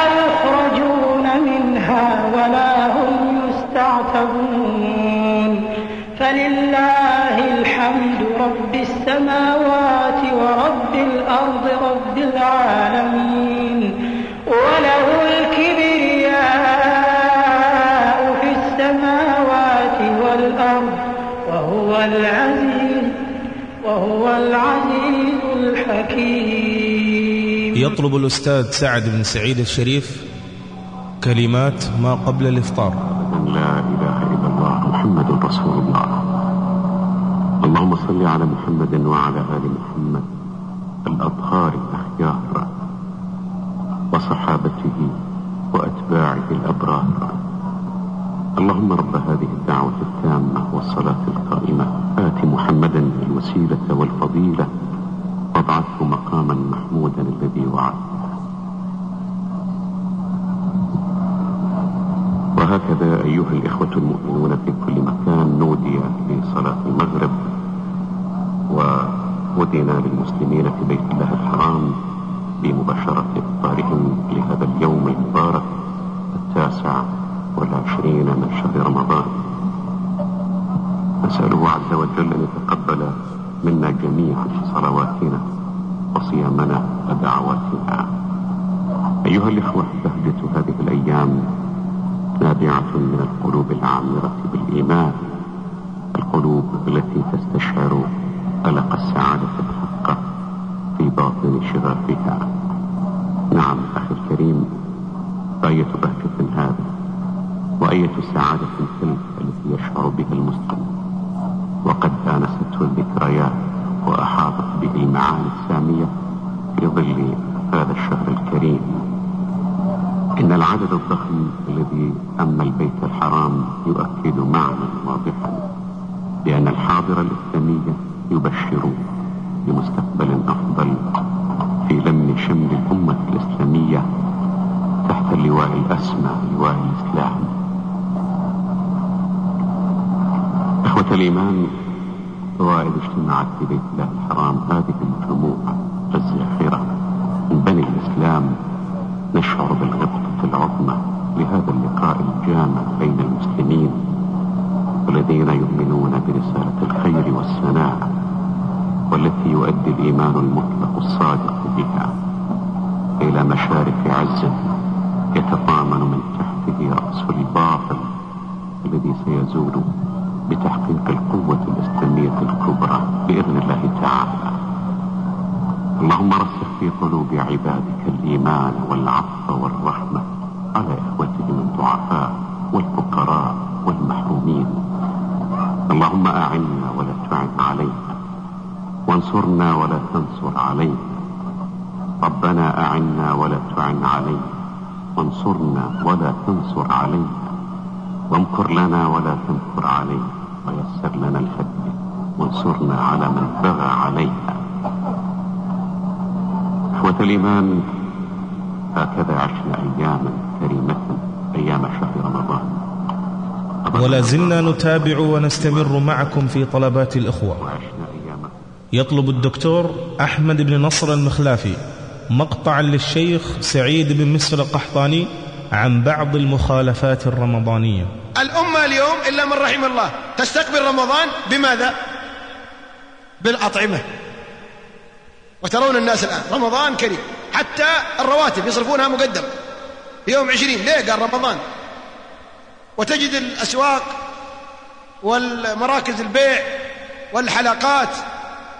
السماوات ورب الأرض رب العالمين وله الكبرياء في السماوات والأرض وهو العزيز وهو العزيز الحكيم. يطلب الأستاذ سعد بن سعيد الشريف كلمات ما قبل الإفطار. لا إله إلا الله محمد رسول الله. اللهم صل على محمد وعلى آل محمد الأطهار الأخيار وصحابته وأتباعه الأبرار. اللهم رب هذه الدعوة التامة والصلاة القائمة. آت محمدا الوسيلة والفضيلة. وابعثه مقاما محمودا الذي وعدته وهكذا أيها الإخوة المؤمنون في كل مكان نودي لصلاة المغرب. وأذن للمسلمين في بيت الله الحرام بمباشرة إفطارهم لهذا اليوم المبارك التاسع والعشرين من شهر رمضان. نسأله عز وجل أن يتقبل منا جميعا صلواتنا وصيامنا ودعواتنا. أيها الإخوة بهجة هذه الأيام نابعة من القلوب العامرة بالإيمان القلوب التي تستشعر قلق السعادة الحقة في باطن شغافها نعم أخي الكريم أية بهجة هذه وأية سعادة تلك التي يشعر بها المسلم؟ وقد آنسته الذكريات وأحاطت به المعاني السامية في ظل هذا الشهر الكريم. إن العدد الضخم الذي أما البيت الحرام يؤكد معنى واضحا بأن الحاضر الإسلامي يبشر بمستقبل أفضل في لم شمل الأمة الإسلامية تحت اللواء الأسمى لواء الإسلام. إخوة الإيمان وإذ اجتمعت في بيت الله الحرام هذه الجموع الزاخرة من بني الإسلام. نشعر بالغبطة العظمى لهذا اللقاء الجامع بين المسلمين والذين يؤمنون برسالة الخير والسناء والتي يؤدي الإيمان المطلق الصادق بها إلى مشارف عز يتطامن من تحته رأس الباطل الذي سيزول بتحقيق القوة الإسلامية الكبرى بإذن الله تعالى. اللهم رسخ في قلوب عبادك الإيمان والعطف والرحمة وانصرنا ولا تنصر علينا. ربنا أعنا ولا تعن علينا. وانصرنا ولا تنصر علينا. وامكر لنا ولا تمكر علينا. ويسر لنا الهدي. وانصرنا على من بغى علينا. إخوة الإيمان هكذا عشنا أياما كريمة أيام شهر رمضان. ولا زلنا نتابع ونستمر معكم في طلبات الإخوة. يطلب الدكتور أحمد بن نصر المخلافي مقطعا للشيخ سعيد بن مسر القحطاني عن بعض المخالفات الرمضانية. الأمة اليوم إلا من رحم الله تستقبل رمضان بماذا؟ بالأطعمة. وترون الناس الآن رمضان كريم. حتى الرواتب يصرفونها مقدم. يوم عشرين ليه؟ قال رمضان. وتجد الأسواق والمراكز البيع والحلقات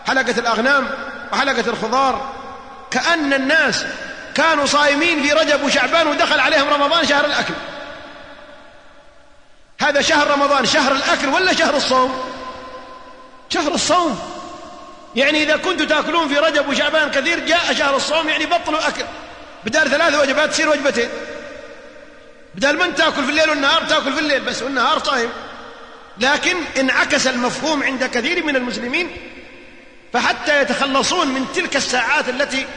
حلقة الأغنام وحلقة الخضار. كأن الناس كانوا صايمين في رجب وشعبان ودخل عليهم رمضان شهر الأكل. هذا شهر رمضان شهر الأكل ولا شهر الصوم؟ شهر الصوم. يعني إذا كنتوا تأكلون في رجب وشعبان كثير جاء شهر الصوم يعني بطلوا أكل. بدال ثلاث وجبات تصير وجبتين. بدل من تأكل في الليل والنهار تأكل في الليل بس والنهار صايم. لكن انعكس المفهوم عند كثير من المسلمين فحتى يتخلصون من تلك الساعات التي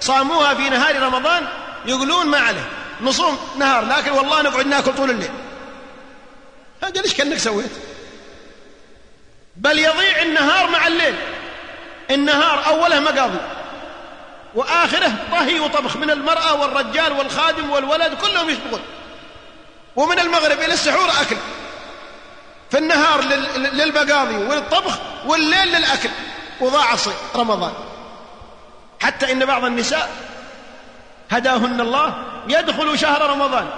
صاموها في نهار رمضان يقولون ما عليه. نصوم نهار لكن والله نقعد ناكل طول الليل. هذا ليش كأنك سويت؟ بل يضيع النهار مع الليل. النهار أوله مقاضي وآخره طهي وطبخ. من المرأة والرجال والخادم والولد كلهم يشتغل. ومن المغرب إلى السحور أكل. في النهار للمقاضي والطبخ والليل للأكل. وضاع رمضان. حتى إن بعض النساء هداهن الله يدخل شهر رمضان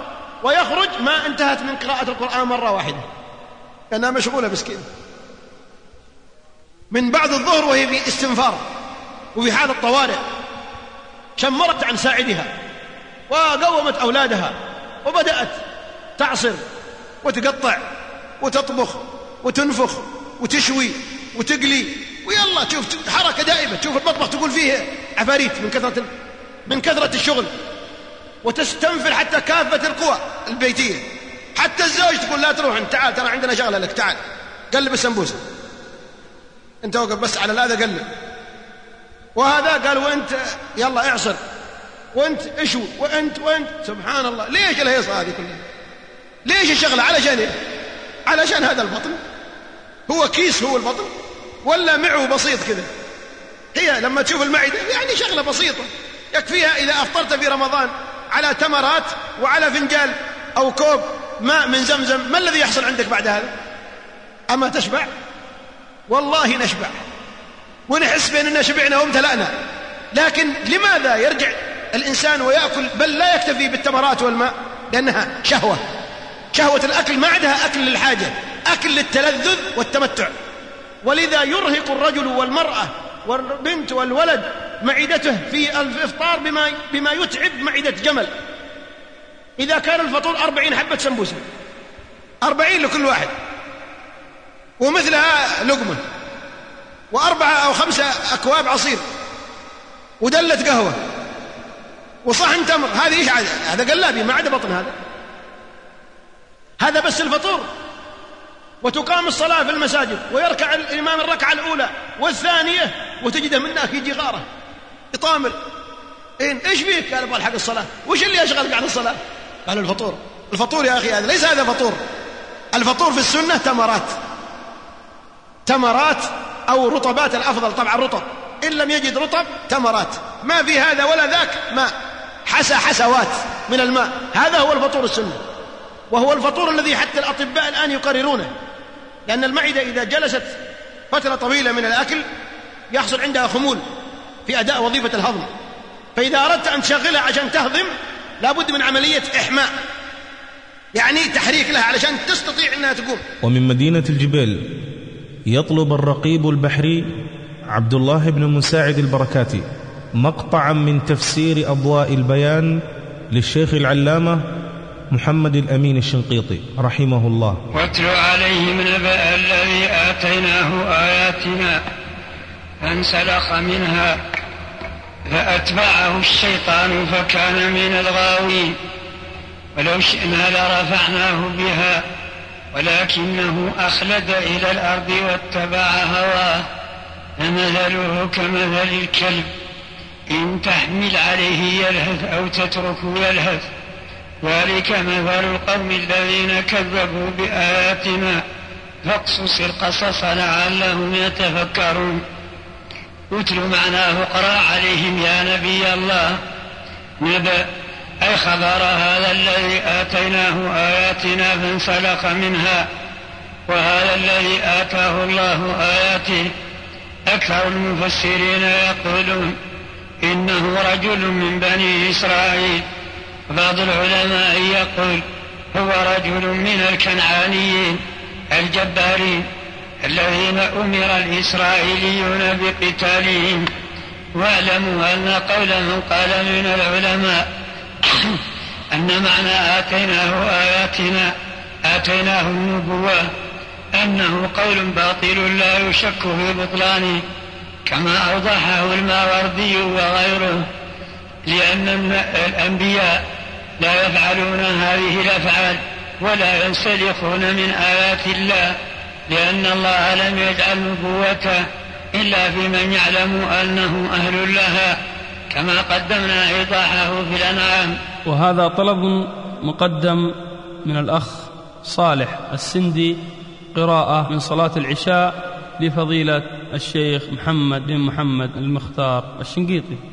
ويخرج ما انتهت من قراءة القرآن مرة واحدة. لأنها مشغولة مسكينة من بعد الظهر وهي في استنفار وفي حالة طوارئ شمرت عن ساعدها وقومت أولادها وبدأت تعصر وتقطع وتطبخ وتنفخ وتشوي وتقلي ويلا تشوف حركة دائمة تشوف المطبخ تقول فيه عفاريت من كثرة من كثرة الشغل. وتستنفر حتى كافة القوى البيتية. حتى الزوج تقول لا تروح انت تعال ترى عندنا شغلة لك تعال. قلب السمبوسة. انت وقف بس على هذا قلب. وهذا قال وانت يلا اعصر. وانت اشوي وانت وانت. سبحان الله. ليش الهيصة هذه كلها؟ ليش الشغلة؟ علشان إيه؟ علشان هذا البطن. هو كيس هو البطن. ولا معه بسيط كذا. هي لما تشوف المعدة يعني شغلة بسيطة. يكفيها إذا أفطرت في رمضان على تمرات وعلى فنجان أو كوب ماء من زمزم ما الذي يحصل عندك بعد هذا؟ أما تشبع؟ والله نشبع. ونحس بأننا شبعنا وامتلأنا. لكن لماذا يرجع الإنسان ويأكل؟ بل لا يكتفي بالتمرات والماء لأنها شهوة. شهوة الأكل ما عندها أكل للحاجة. أكل للتلذذ والتمتع. ولذا يرهق الرجل والمرأة والبنت والولد معدته في الإفطار بما, بما يتعب معدة جمل. إذا كان الفطور أربعين حبة سمبوسة. أربعين لكل واحد. ومثلها لقمة. وأربعة أو خمسة أكواب عصير. ودلة قهوة. وصحن تمر. هذه إيش هذا قلابي. ما عدا بطن هذا. هذا بس الفطور. وتقام الصلاة في المساجد ويركع الإمام الركعة الأولى والثانية وتجده من هناك يجي غارة يطامر. إن إيش فيك؟ قال أبغى ألحق الصلاة. وش اللي يشغلك عن الصلاة؟ قال الفطور. الفطور يا أخي هذا ليس هذا فطور. الفطور في السنة تمرات. تمرات أو رطبات الأفضل طبعا رطب إن لم يجد رطب تمرات. ما في هذا ولا ذاك ماء. حسى حسوات من الماء. هذا هو الفطور السنة. وهو الفطور الذي حتى الأطباء الآن يقررونه. لأن المعدة إذا جلست فترة طويلة من الأكل يحصل عندها خمول في أداء وظيفة الهضم. فإذا أردت أن تشغلها عشان تهضم لابد من عملية إحماء. يعني تحريك لها علشان تستطيع أنها تقوم. ومن مدينة الجبال يطلب الرقيب البحري عبد الله بن مساعد البركاتي مقطعا من تفسير أضواء البيان للشيخ العلامة محمد الأمين الشنقيطي رحمه الله. واتل عليهم نبأ الذي آتيناه آياتنا فانسلخ منها فأتبعه الشيطان فكان من الغاوين. ولو شئنا لرفعناه بها ولكنه أخلد إلى الأرض واتبع هواه. فمثله كمثل الكلب إن تحمل عليه يلهث أو تتركه يلهث. ذلك مثل القوم الذين كذبوا بآياتنا. فاقصص القصص لعلهم يتفكرون. اتل معناه اقرأ عليهم يا نبي الله. نبأ. أي خبر هذا الذي آتيناه آياتنا فانسلخ منها. وهذا الذي آتاه الله آياته. أكثر المفسرين يقولون إنه رجل من بني إسرائيل. بعض العلماء يقول هو رجل من الكنعانيين الجبارين الذين أمر الإسرائيليون بقتالهم. واعلموا أن قول من قال من العلماء [clears throat] أن معنى آتيناه آياتنا آتيناه النبوة أنه قول باطل لا يشك في بطلانه كما أوضحه الماوردي وغيره لأن الأنبياء لا يفعلون هذه الأفعال ولا ينسلخون من آيات الله لأن الله لم يجعل نبوته إلا في من يعلم أنه أهل لها كما قدمنا إيضاحه في الأنعام. وهذا طلب مقدم من الأخ صالح السندي قراءة من صلاة العشاء لفضيلة الشيخ محمد بن محمد المختار الشنقيطي.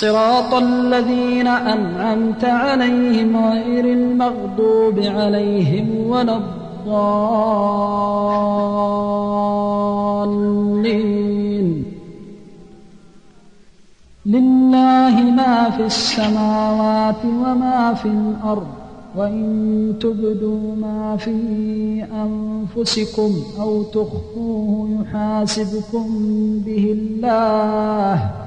صراط الذين أنعمت عليهم غير المغضوب عليهم ولا الضالين. لله ما في السماوات وما في الأرض وإن تبدوا ما في أنفسكم أو تخفوه يحاسبكم به الله.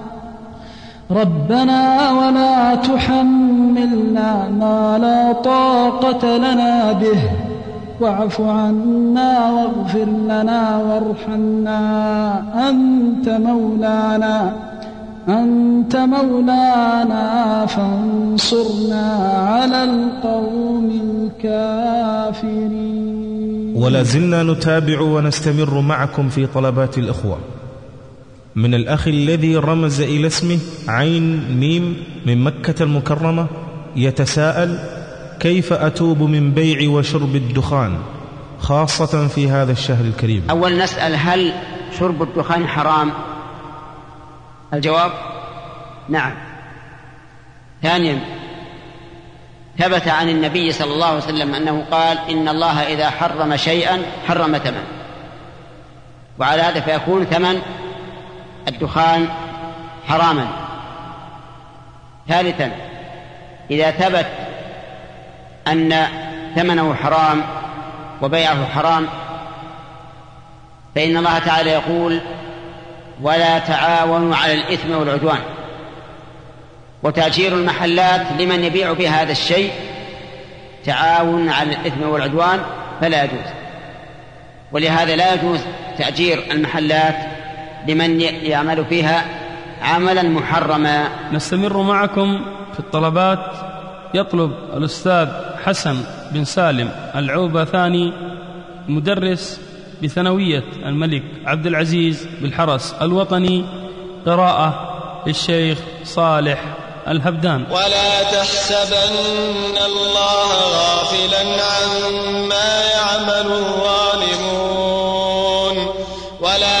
ربنا ولا تحملنا ما لا طاقة لنا به. واعف عنا واغفر لنا وارحمنا. أنت مولانا. أنت مولانا فانصرنا على القوم الكافرين. ولا زلنا نتابع ونستمر معكم في طلبات الإخوة. من الأخ الذي رمز إلى اسمه عين ميم من مكة المكرمة يتساءل كيف أتوب من بيع وشرب الدخان خاصة في هذا الشهر الكريم. أول نسأل هل شرب الدخان حرام؟ الجواب نعم. ثانيا ثبت عن النبي صلى الله عليه وسلم أنه قال إن الله إذا حرم شيئا حرم ثمن وعلى هذا فيكون ثمن الدخان حراما. ثالثا إذا ثبت أن ثمنه حرام وبيعه حرام فإن الله تعالى يقول ولا تعاونوا على الإثم والعدوان وتأجير المحلات لمن يبيع بها هذا الشيء تعاون على الإثم والعدوان فلا يجوز. ولهذا لا يجوز تأجير المحلات لمن يعمل فيها عملا محرما. نستمر معكم في الطلبات يطلب الأستاذ حسن بن سالم العوبة ثاني مدرس بثانوية الملك عبد العزيز بالحرس الوطني قراءة للشيخ صالح الهبدان. ولا تحسبن الله غافلا عما يعمل الظالمون. ولا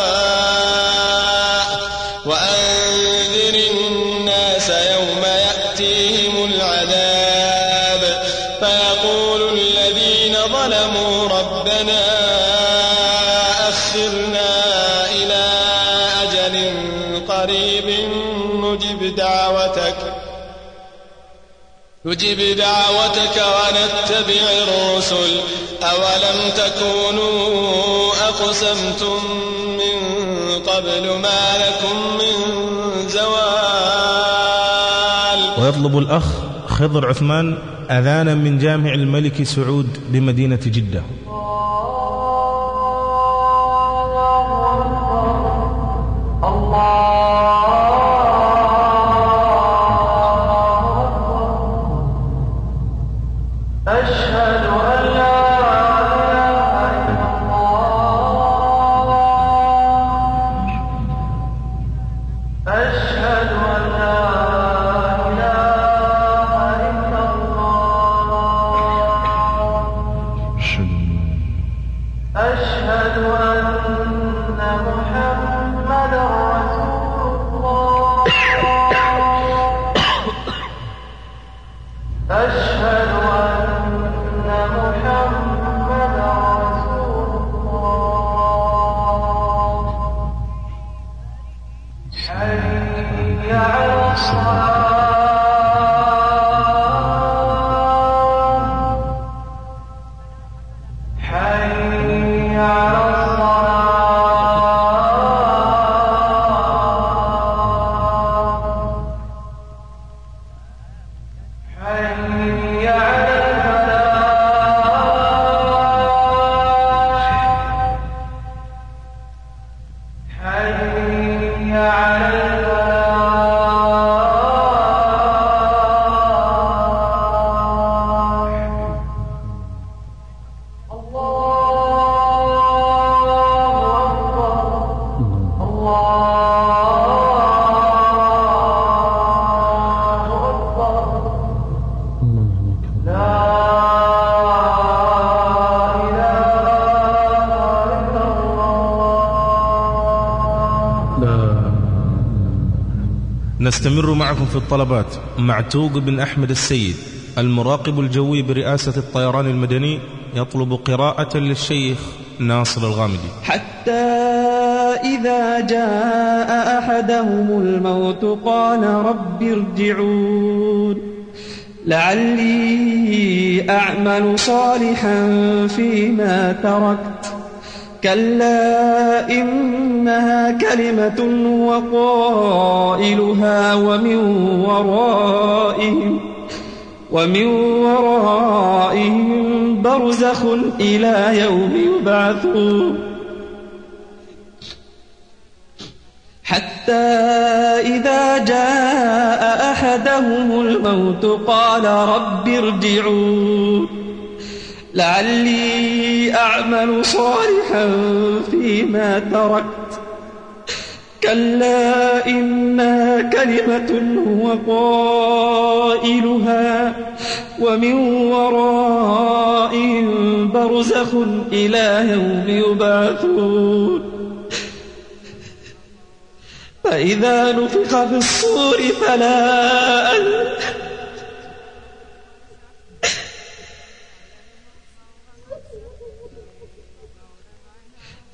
نجب دعوتك نجب دعوتك ونتبع الرسل. أولم تكونوا أقسمتم من قبل ما لكم من زوال؟ ويطلب الأخ خضر عثمان أذانا من جامع الملك سعود بمدينة جدة. نستمر معكم في الطلبات مع توق بن أحمد السيد المراقب الجوي برئاسة الطيران المدني يطلب قراءة للشيخ ناصر الغامدي. حتى إذا جاء أحدهم الموت قال رب ارجعون لعلي أعمل صالحا فيما تركت كلا كلمة وقائلها ومن ورائهم ومن ورائهم برزخ إلى يوم يبعثون. حتى إذا جاء أحدهم الموت قال رب ارجعون. لعلي أعمل صالحا فيما تركت كلا إنها كلمة هو قائلها ومن ورائهم برزخ إلى يوم يبعثون فإذا نفخ في الصور فلا أن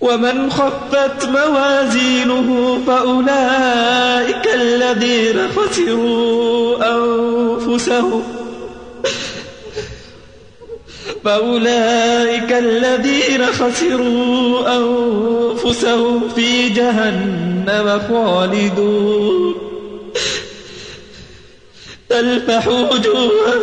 ومن خفت موازينه فأولئك الذين خسروا أنفسهم. فأولئك الذين خسروا أنفسهم في جهنم خالدون. تلفح وجوههم.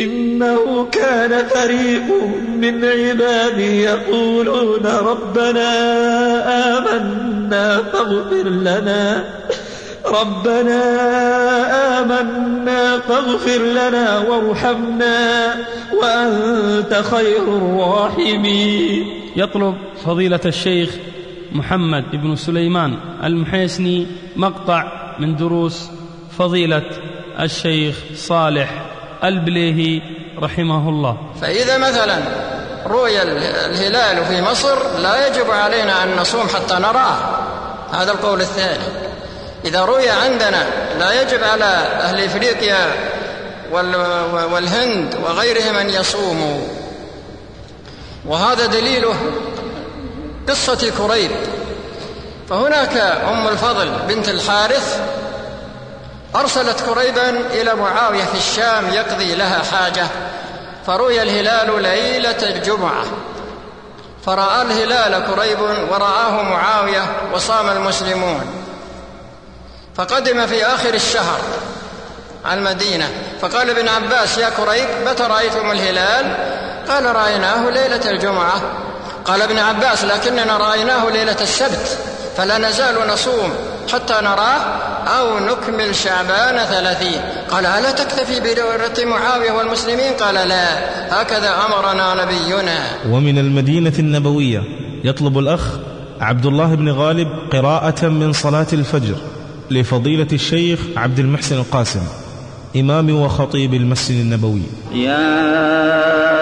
إنه كان فريق من عبادي يقولون ربنا آمنا فاغفر لنا. ربنا آمنا فاغفر لنا وارحمنا وأنت خير الراحمين. يطلب فضيلة الشيخ محمد بن سليمان المحيسني مقطع من دروس فضيلة الشيخ صالح البليهي رحمه الله فإذا مثلا رؤي الهلال في مصر لا يجب علينا أن نصوم حتى نراه. هذا القول الثاني. إذا رؤي عندنا لا يجب على أهل إفريقيا والهند وغيرهم أن يصوموا. وهذا دليله قصة كريب. فهناك أم الفضل بنت الحارث أرسلت كريبا إلى معاوية في الشام يقضي لها حاجة فرؤي الهلال ليلة الجمعة. فرأى الهلال كريب ورآه معاوية وصام المسلمون. فقدم في آخر الشهر على المدينة فقال ابن عباس يا كريب متى رأيتم الهلال قال رأيناه ليلة الجمعة. قال ابن عباس لكننا رأيناه ليلة السبت فلا نزال نصوم. حتى نراه أو نكمل شعبان ثلاثين. قال ألا تكتفي برة معاوية والمسلمين؟ قال لا. هكذا أمرنا نبينا. ومن المدينة النبوية يطلب الأخ عبد الله بن غالب قراءة من صلاة الفجر لفضيلة الشيخ عبد المحسن القاسم إمام وخطيب المسجد النبوي. يا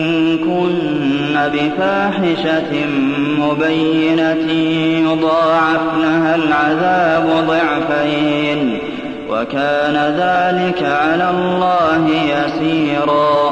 بفاحشة مبينة يضاعف لها العذاب ضعفين وكان ذلك على الله يسيرا.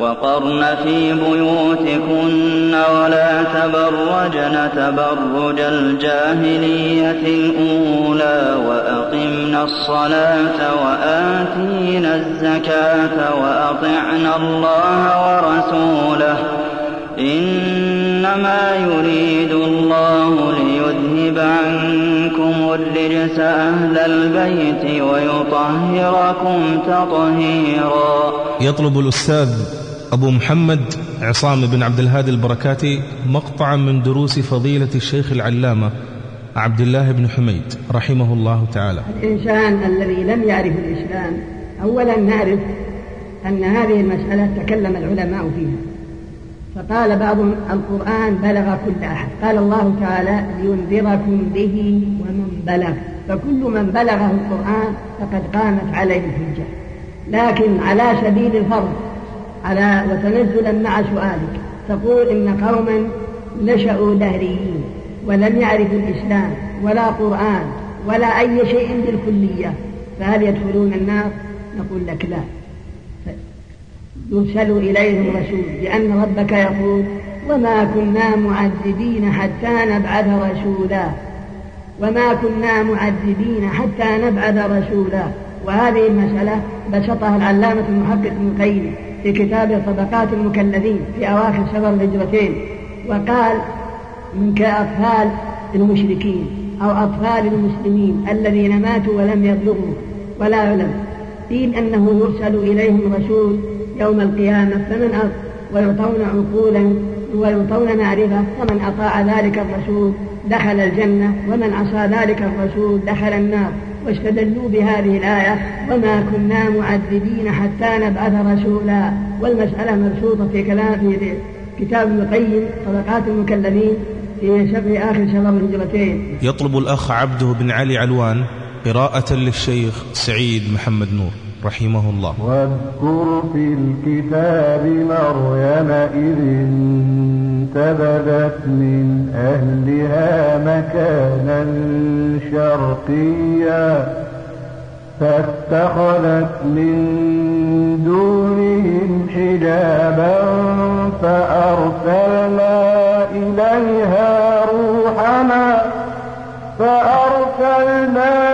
وقرن في بيوتكن ولا تبرجن تبرج الجاهلية الأولى وأقمن الصلاة وآتينا الزكاة وأطعن الله ورسوله إنما يريد الله ليذهب عنكم الرجس أهل البيت ويطهركم تطهيرا. يطلب الأستاذ أبو محمد عصام بن عبد الهادي البركاتي مقطعا من دروس فضيلة الشيخ العلامة عبد الله بن حميد رحمه الله تعالى. الإنسان الذي لم يعرف الإسلام أولا نعرف أن هذه المسألة تكلم العلماء فيها. فقال بعضهم القرآن بلغ كل أحد. قال الله تعالى لينذركم به ومن بلغ. فكل من بلغه القرآن فقد قامت عليه الحجة. لكن على سبيل الفرض على وتنزلا مع سؤالك. تقول إن قوما نشأوا دهريين ولم يعرفوا الإسلام ولا قرآن ولا أي شيء بالكلية فهل يدخلون النار؟ نقول لك لا. يرسل إليهم رسول لأن ربك يقول وما كنا معذبين حتى نبعث رسولا. وما كنا معذبين حتى نبعث رسولا. وهذه المسألة بسطها العلامة المحقق ابن القيم في كتاب طبقات المكلفين في أواخر شهر الهجرتين وقال من كأطفال المشركين أو أطفال المسلمين الذين ماتوا ولم يبلغوا ولا علم قيل أنه يرسل إليهم رسول يوم القيامة فمن أرض ويعطون عقولا ويعطون معرفة فمن أطاع ذلك الرسول دخل الجنة ومن عصى ذلك الرسول دخل النار. واستدلوا بهذه الآية وما كنا معذبين حتى نبعث رسولا والمسألة مبسوطة في كلام في كتاب ابن القيم طبقات المكلمين في شبه آخر شهر الهجرتين. يطلب الأخ عبده بن علي علوان قراءة للشيخ سعيد محمد نور. رحمه الله واذكر في الكتاب مريم إذ فانتبذت من أهلها مكانا شرقيا فاتخذت من دونهم حجابا فأرسلنا إليها روحنا فأرسلنا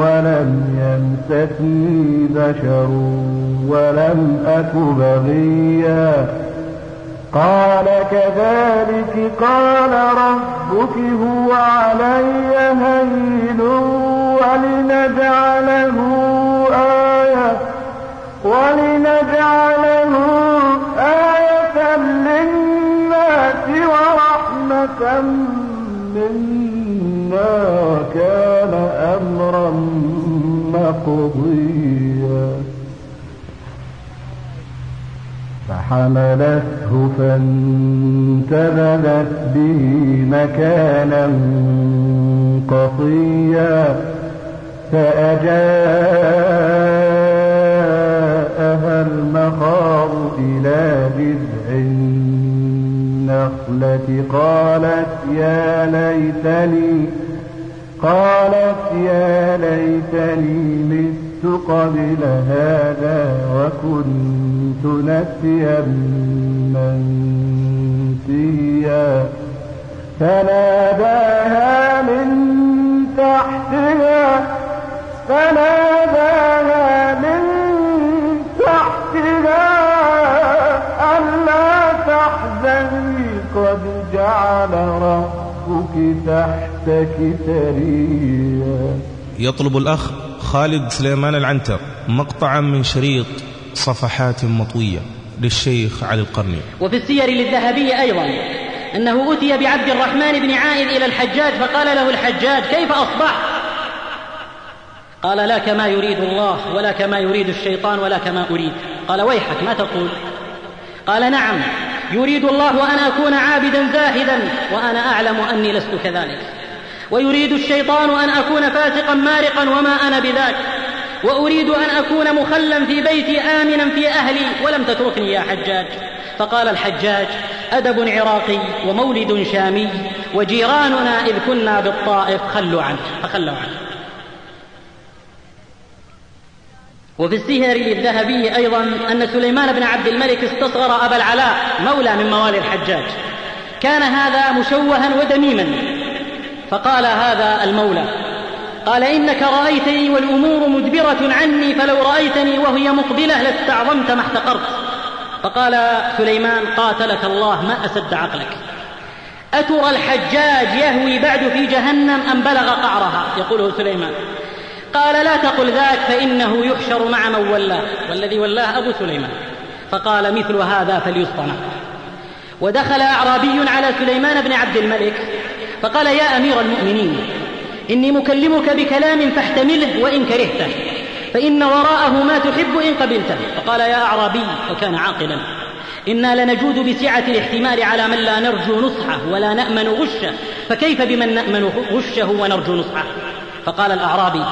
ولم يمسسني بشر ولم أك بغيا. قال كذلك قال ربك هو علي هين ولنجعله آية ولنجعله آية للناس ورحمة منا وكان أمرا مقضيا. فحملته فانتبذت به مكانا قصيا. فأجاءها المخاض إلى جذع النخلة قالت يا ليتني قالت يا ليتني مت قبل هذا وكنت نسيا منسيا. فناداها من تحتها فناداها من تحتها ألا تحزني قد جعل ربك تحتك سريا يطلب الأخ خالد سليمان العنتر مقطعا من شريط صفحات مطوية للشيخ علي القرني. وفي السير للذهبي أيضا أنه أتي بعبد الرحمن بن عائذ إلى الحجاج فقال له الحجاج كيف أصبحت؟ قال لا كما يريد الله ولا كما يريد الشيطان ولا كما أريد. قال ويحك ما تقول؟ قال نعم. يريد الله أن أكون عابدا زاهدا وأنا أعلم أني لست كذلك. ويريد الشيطان أن أكون فاسقا مارقا وما أنا بذاك. وأريد أن أكون مخلا في بيتي آمنا في أهلي. ولم تتركني يا حجاج. فقال الحجاج أدب عراقي ومولد شامي وجيراننا إذ كنا بالطائف خلوا عنه فخلوا عنه. وفي السهر للذهبي أيضا أن سليمان بن عبد الملك استصغر أبا العلاء مولى من موالي الحجاج. كان هذا مشوها ودميما. فقال هذا المولى قال إنك رأيتني والأمور مدبرة عني فلو رأيتني وهي مقبلة لاستعظمت ما احتقرت. فقال سليمان قاتلك الله ما أسد عقلك. أترى الحجاج يهوي بعد في جهنم أم بلغ قعرها؟ يقوله سليمان. قال لا تقل ذاك فإنه يحشر مع من ولاه والذي ولاه أبو سليمان. فقال مثل هذا فليصطنع. ودخل أعرابي على سليمان بن عبد الملك فقال يا أمير المؤمنين إني مكلمك بكلام فاحتمله وإن كرهته فإن وراءه ما تحب إن قبلته. فقال يا أعرابي وكان عاقلا إنا لنجود بسعة الاحتمال على من لا نرجو نصحه ولا نأمن غشه فكيف بمن نأمن غشه ونرجو نصحه؟ فقال الأعرابي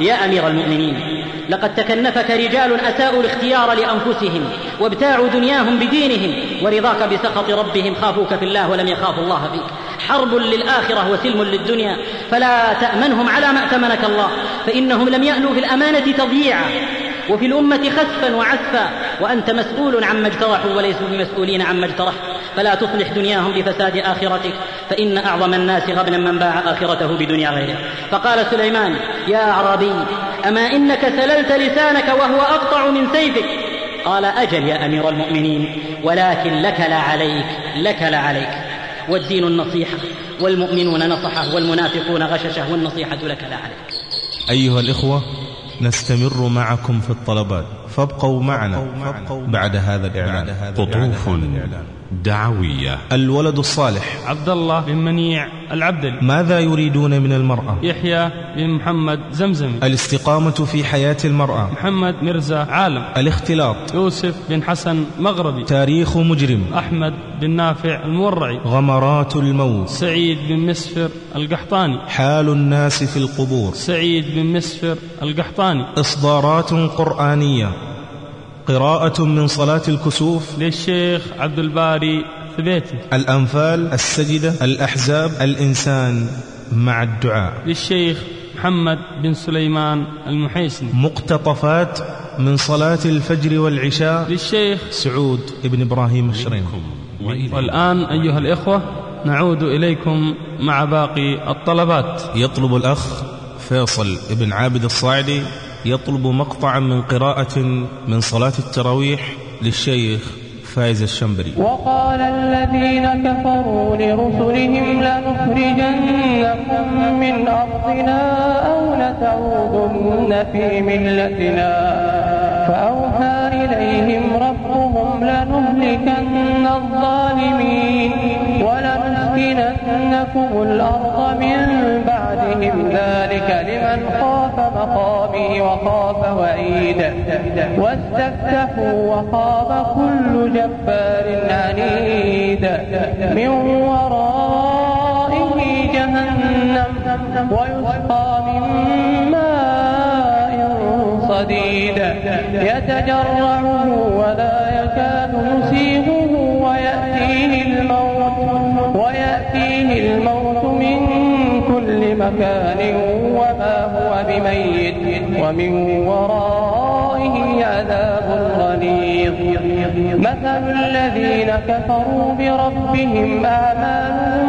يا أمير المؤمنين لقد تكنفك رجال أساءوا الاختيار لأنفسهم وابتاعوا دنياهم بدينهم ورضاك بسخط ربهم خافوك في الله ولم يخافوا الله فيك. حرب للآخرة وسلم للدنيا فلا تأمنهم على ما أتمنك الله فإنهم لم يألوا في الأمانة تضييعا وفي الأمة خسفا وعسفا وأنت مسؤول عما اجترحوا وليسوا بمسؤولين عما اجترحت. فلا تصلح دنياهم بفساد آخرتك فإن أعظم الناس غبنا من باع آخرته بدنيا غيره. فقال سليمان يا أعرابي أما إنك سللت لسانك وهو أقطع من سيفك؟ قال أجل يا أمير المؤمنين ولكن لك لا عليك لك لا عليك. والدين النصيحة والمؤمنون نصحة والمنافقون غششة والنصيحة لك لا عليك. أيها الإخوة نستمر معكم في الطلبات فابقوا معنا بعد هذا الإعلان. قطوف. دعوية الولد الصالح. عبد الله بن منيع العبدلي. ماذا يريدون من المرأة؟ يحيى بن محمد زمزمي. الاستقامة في حياة المرأة. محمد مرزا عالم. الاختلاط. يوسف بن حسن مغربي. تاريخ مجرم. أحمد بن نافع المورعي. غمرات الموت. سعيد بن مسفر القحطاني. حال الناس في القبور. سعيد بن مسفر القحطاني. إصدارات قرآنية. قراءة من صلاة الكسوف. للشيخ عبد الباري ثبيتي الأنفال السجدة الأحزاب الإنسان مع الدعاء. للشيخ محمد بن سليمان المحيسني مقتطفات من صلاة الفجر والعشاء. للشيخ سعود بن إبراهيم الشرين والآن أيها الإخوة نعود إليكم مع باقي الطلبات. يطلب الأخ فيصل بن عابد الصاعدي يطلب مقطعا من قراءة من صلاة التراويح للشيخ فايز الشنبري. وقال الذين كفروا لرسلهم لنخرجنكم من أرضنا أو لتعودن في ملتنا. إليهم ربهم لنهلكن الظالمين ولنسكننكم الأرض من بعدهم. ذلك لمن خاف مقامي وخاف وعيد واستفتحوا وخاب كل جبار عنيد. من ورائه جهنم ويسقى من ماء صديد يتجرعه ولا يكاد يسيغه ويأتيه الموت ويأتيه الموت من كل مكان وما هو بميت ومن ورائه عذاب غليظ. مثل الذين كفروا بربهم أعمالهم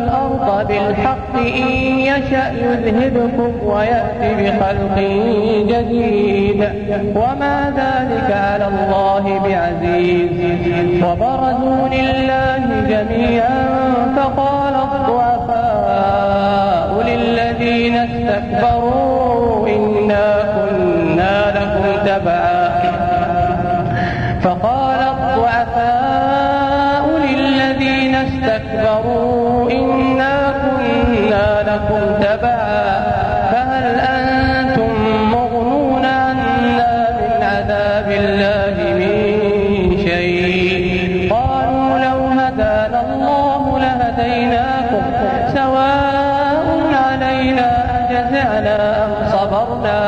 بالحق إن يشأ يذهبكم ويأتي بخلق جديد. وما ذلك على الله بعزيز. وبرزوا لله جميعا فقال الضعفاء للذين استكبروا إنا كنا لكم تبعا. فقال الضعفاء للذين استكبروا إنا لكم تبعا فهل أنتم مغنون عنا من عذاب الله من شيء؟ قالوا لو هدانا الله لهديناكم سواء علينا أجزعنا أم صبرنا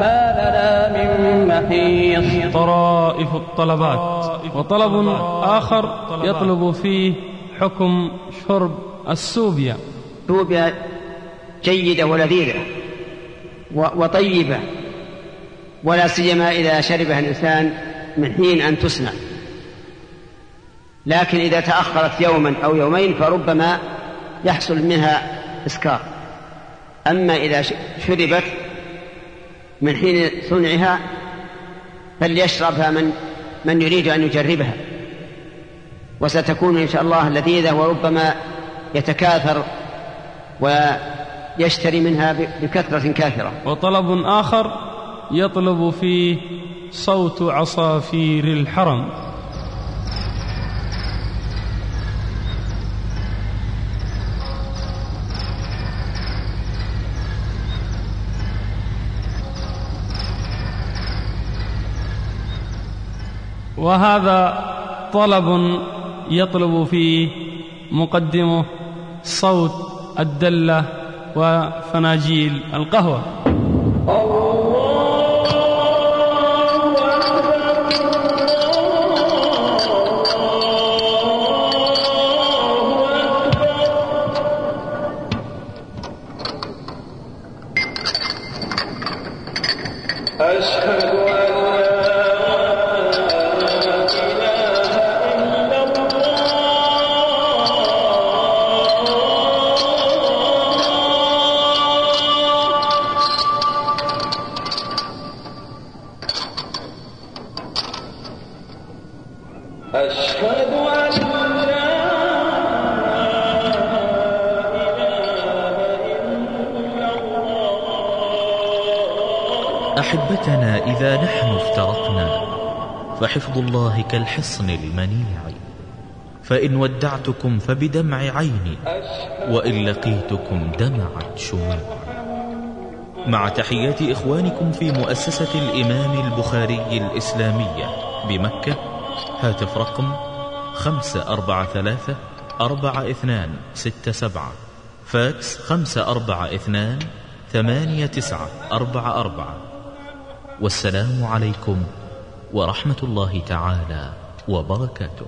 ما لنا من محيص. طرائف الطلبات. وطلب آخر يطلب فيه حكم شرب السوبيا سوبيا جيدة ولذيذة وطيبة ولا سيما إذا شربها الإنسان من حين أن تصنع لكن إذا تأخرت يوما أو يومين فربما يحصل منها إسكار. أما إذا شربت من حين صنعها فليشربها من من يريد أن يجربها. وستكون إن شاء الله لذيذة وربما يتكاثر ويشتري منها بكثرة كافرة. وطلب آخر يطلب فيه صوت عصافير الحرم. وهذا طلب يطلب فيه مقدمه صوت الدلة وفناجيل القهوة. كالحصن المنيع فإن ودعتكم فبدمع عيني وإن لقيتكم دمعت شموع مع تحيات إخوانكم في مؤسسة الإمام البخاري الإسلامية بمكة هاتف رقم خمسة أربعة ثلاثة أربعة اثنان ستة سبعة. فاكس خمسة أربعة اثنان ثمانية تسعة أربعة أربعة. والسلام عليكم ورحمة الله تعالى وبركاته.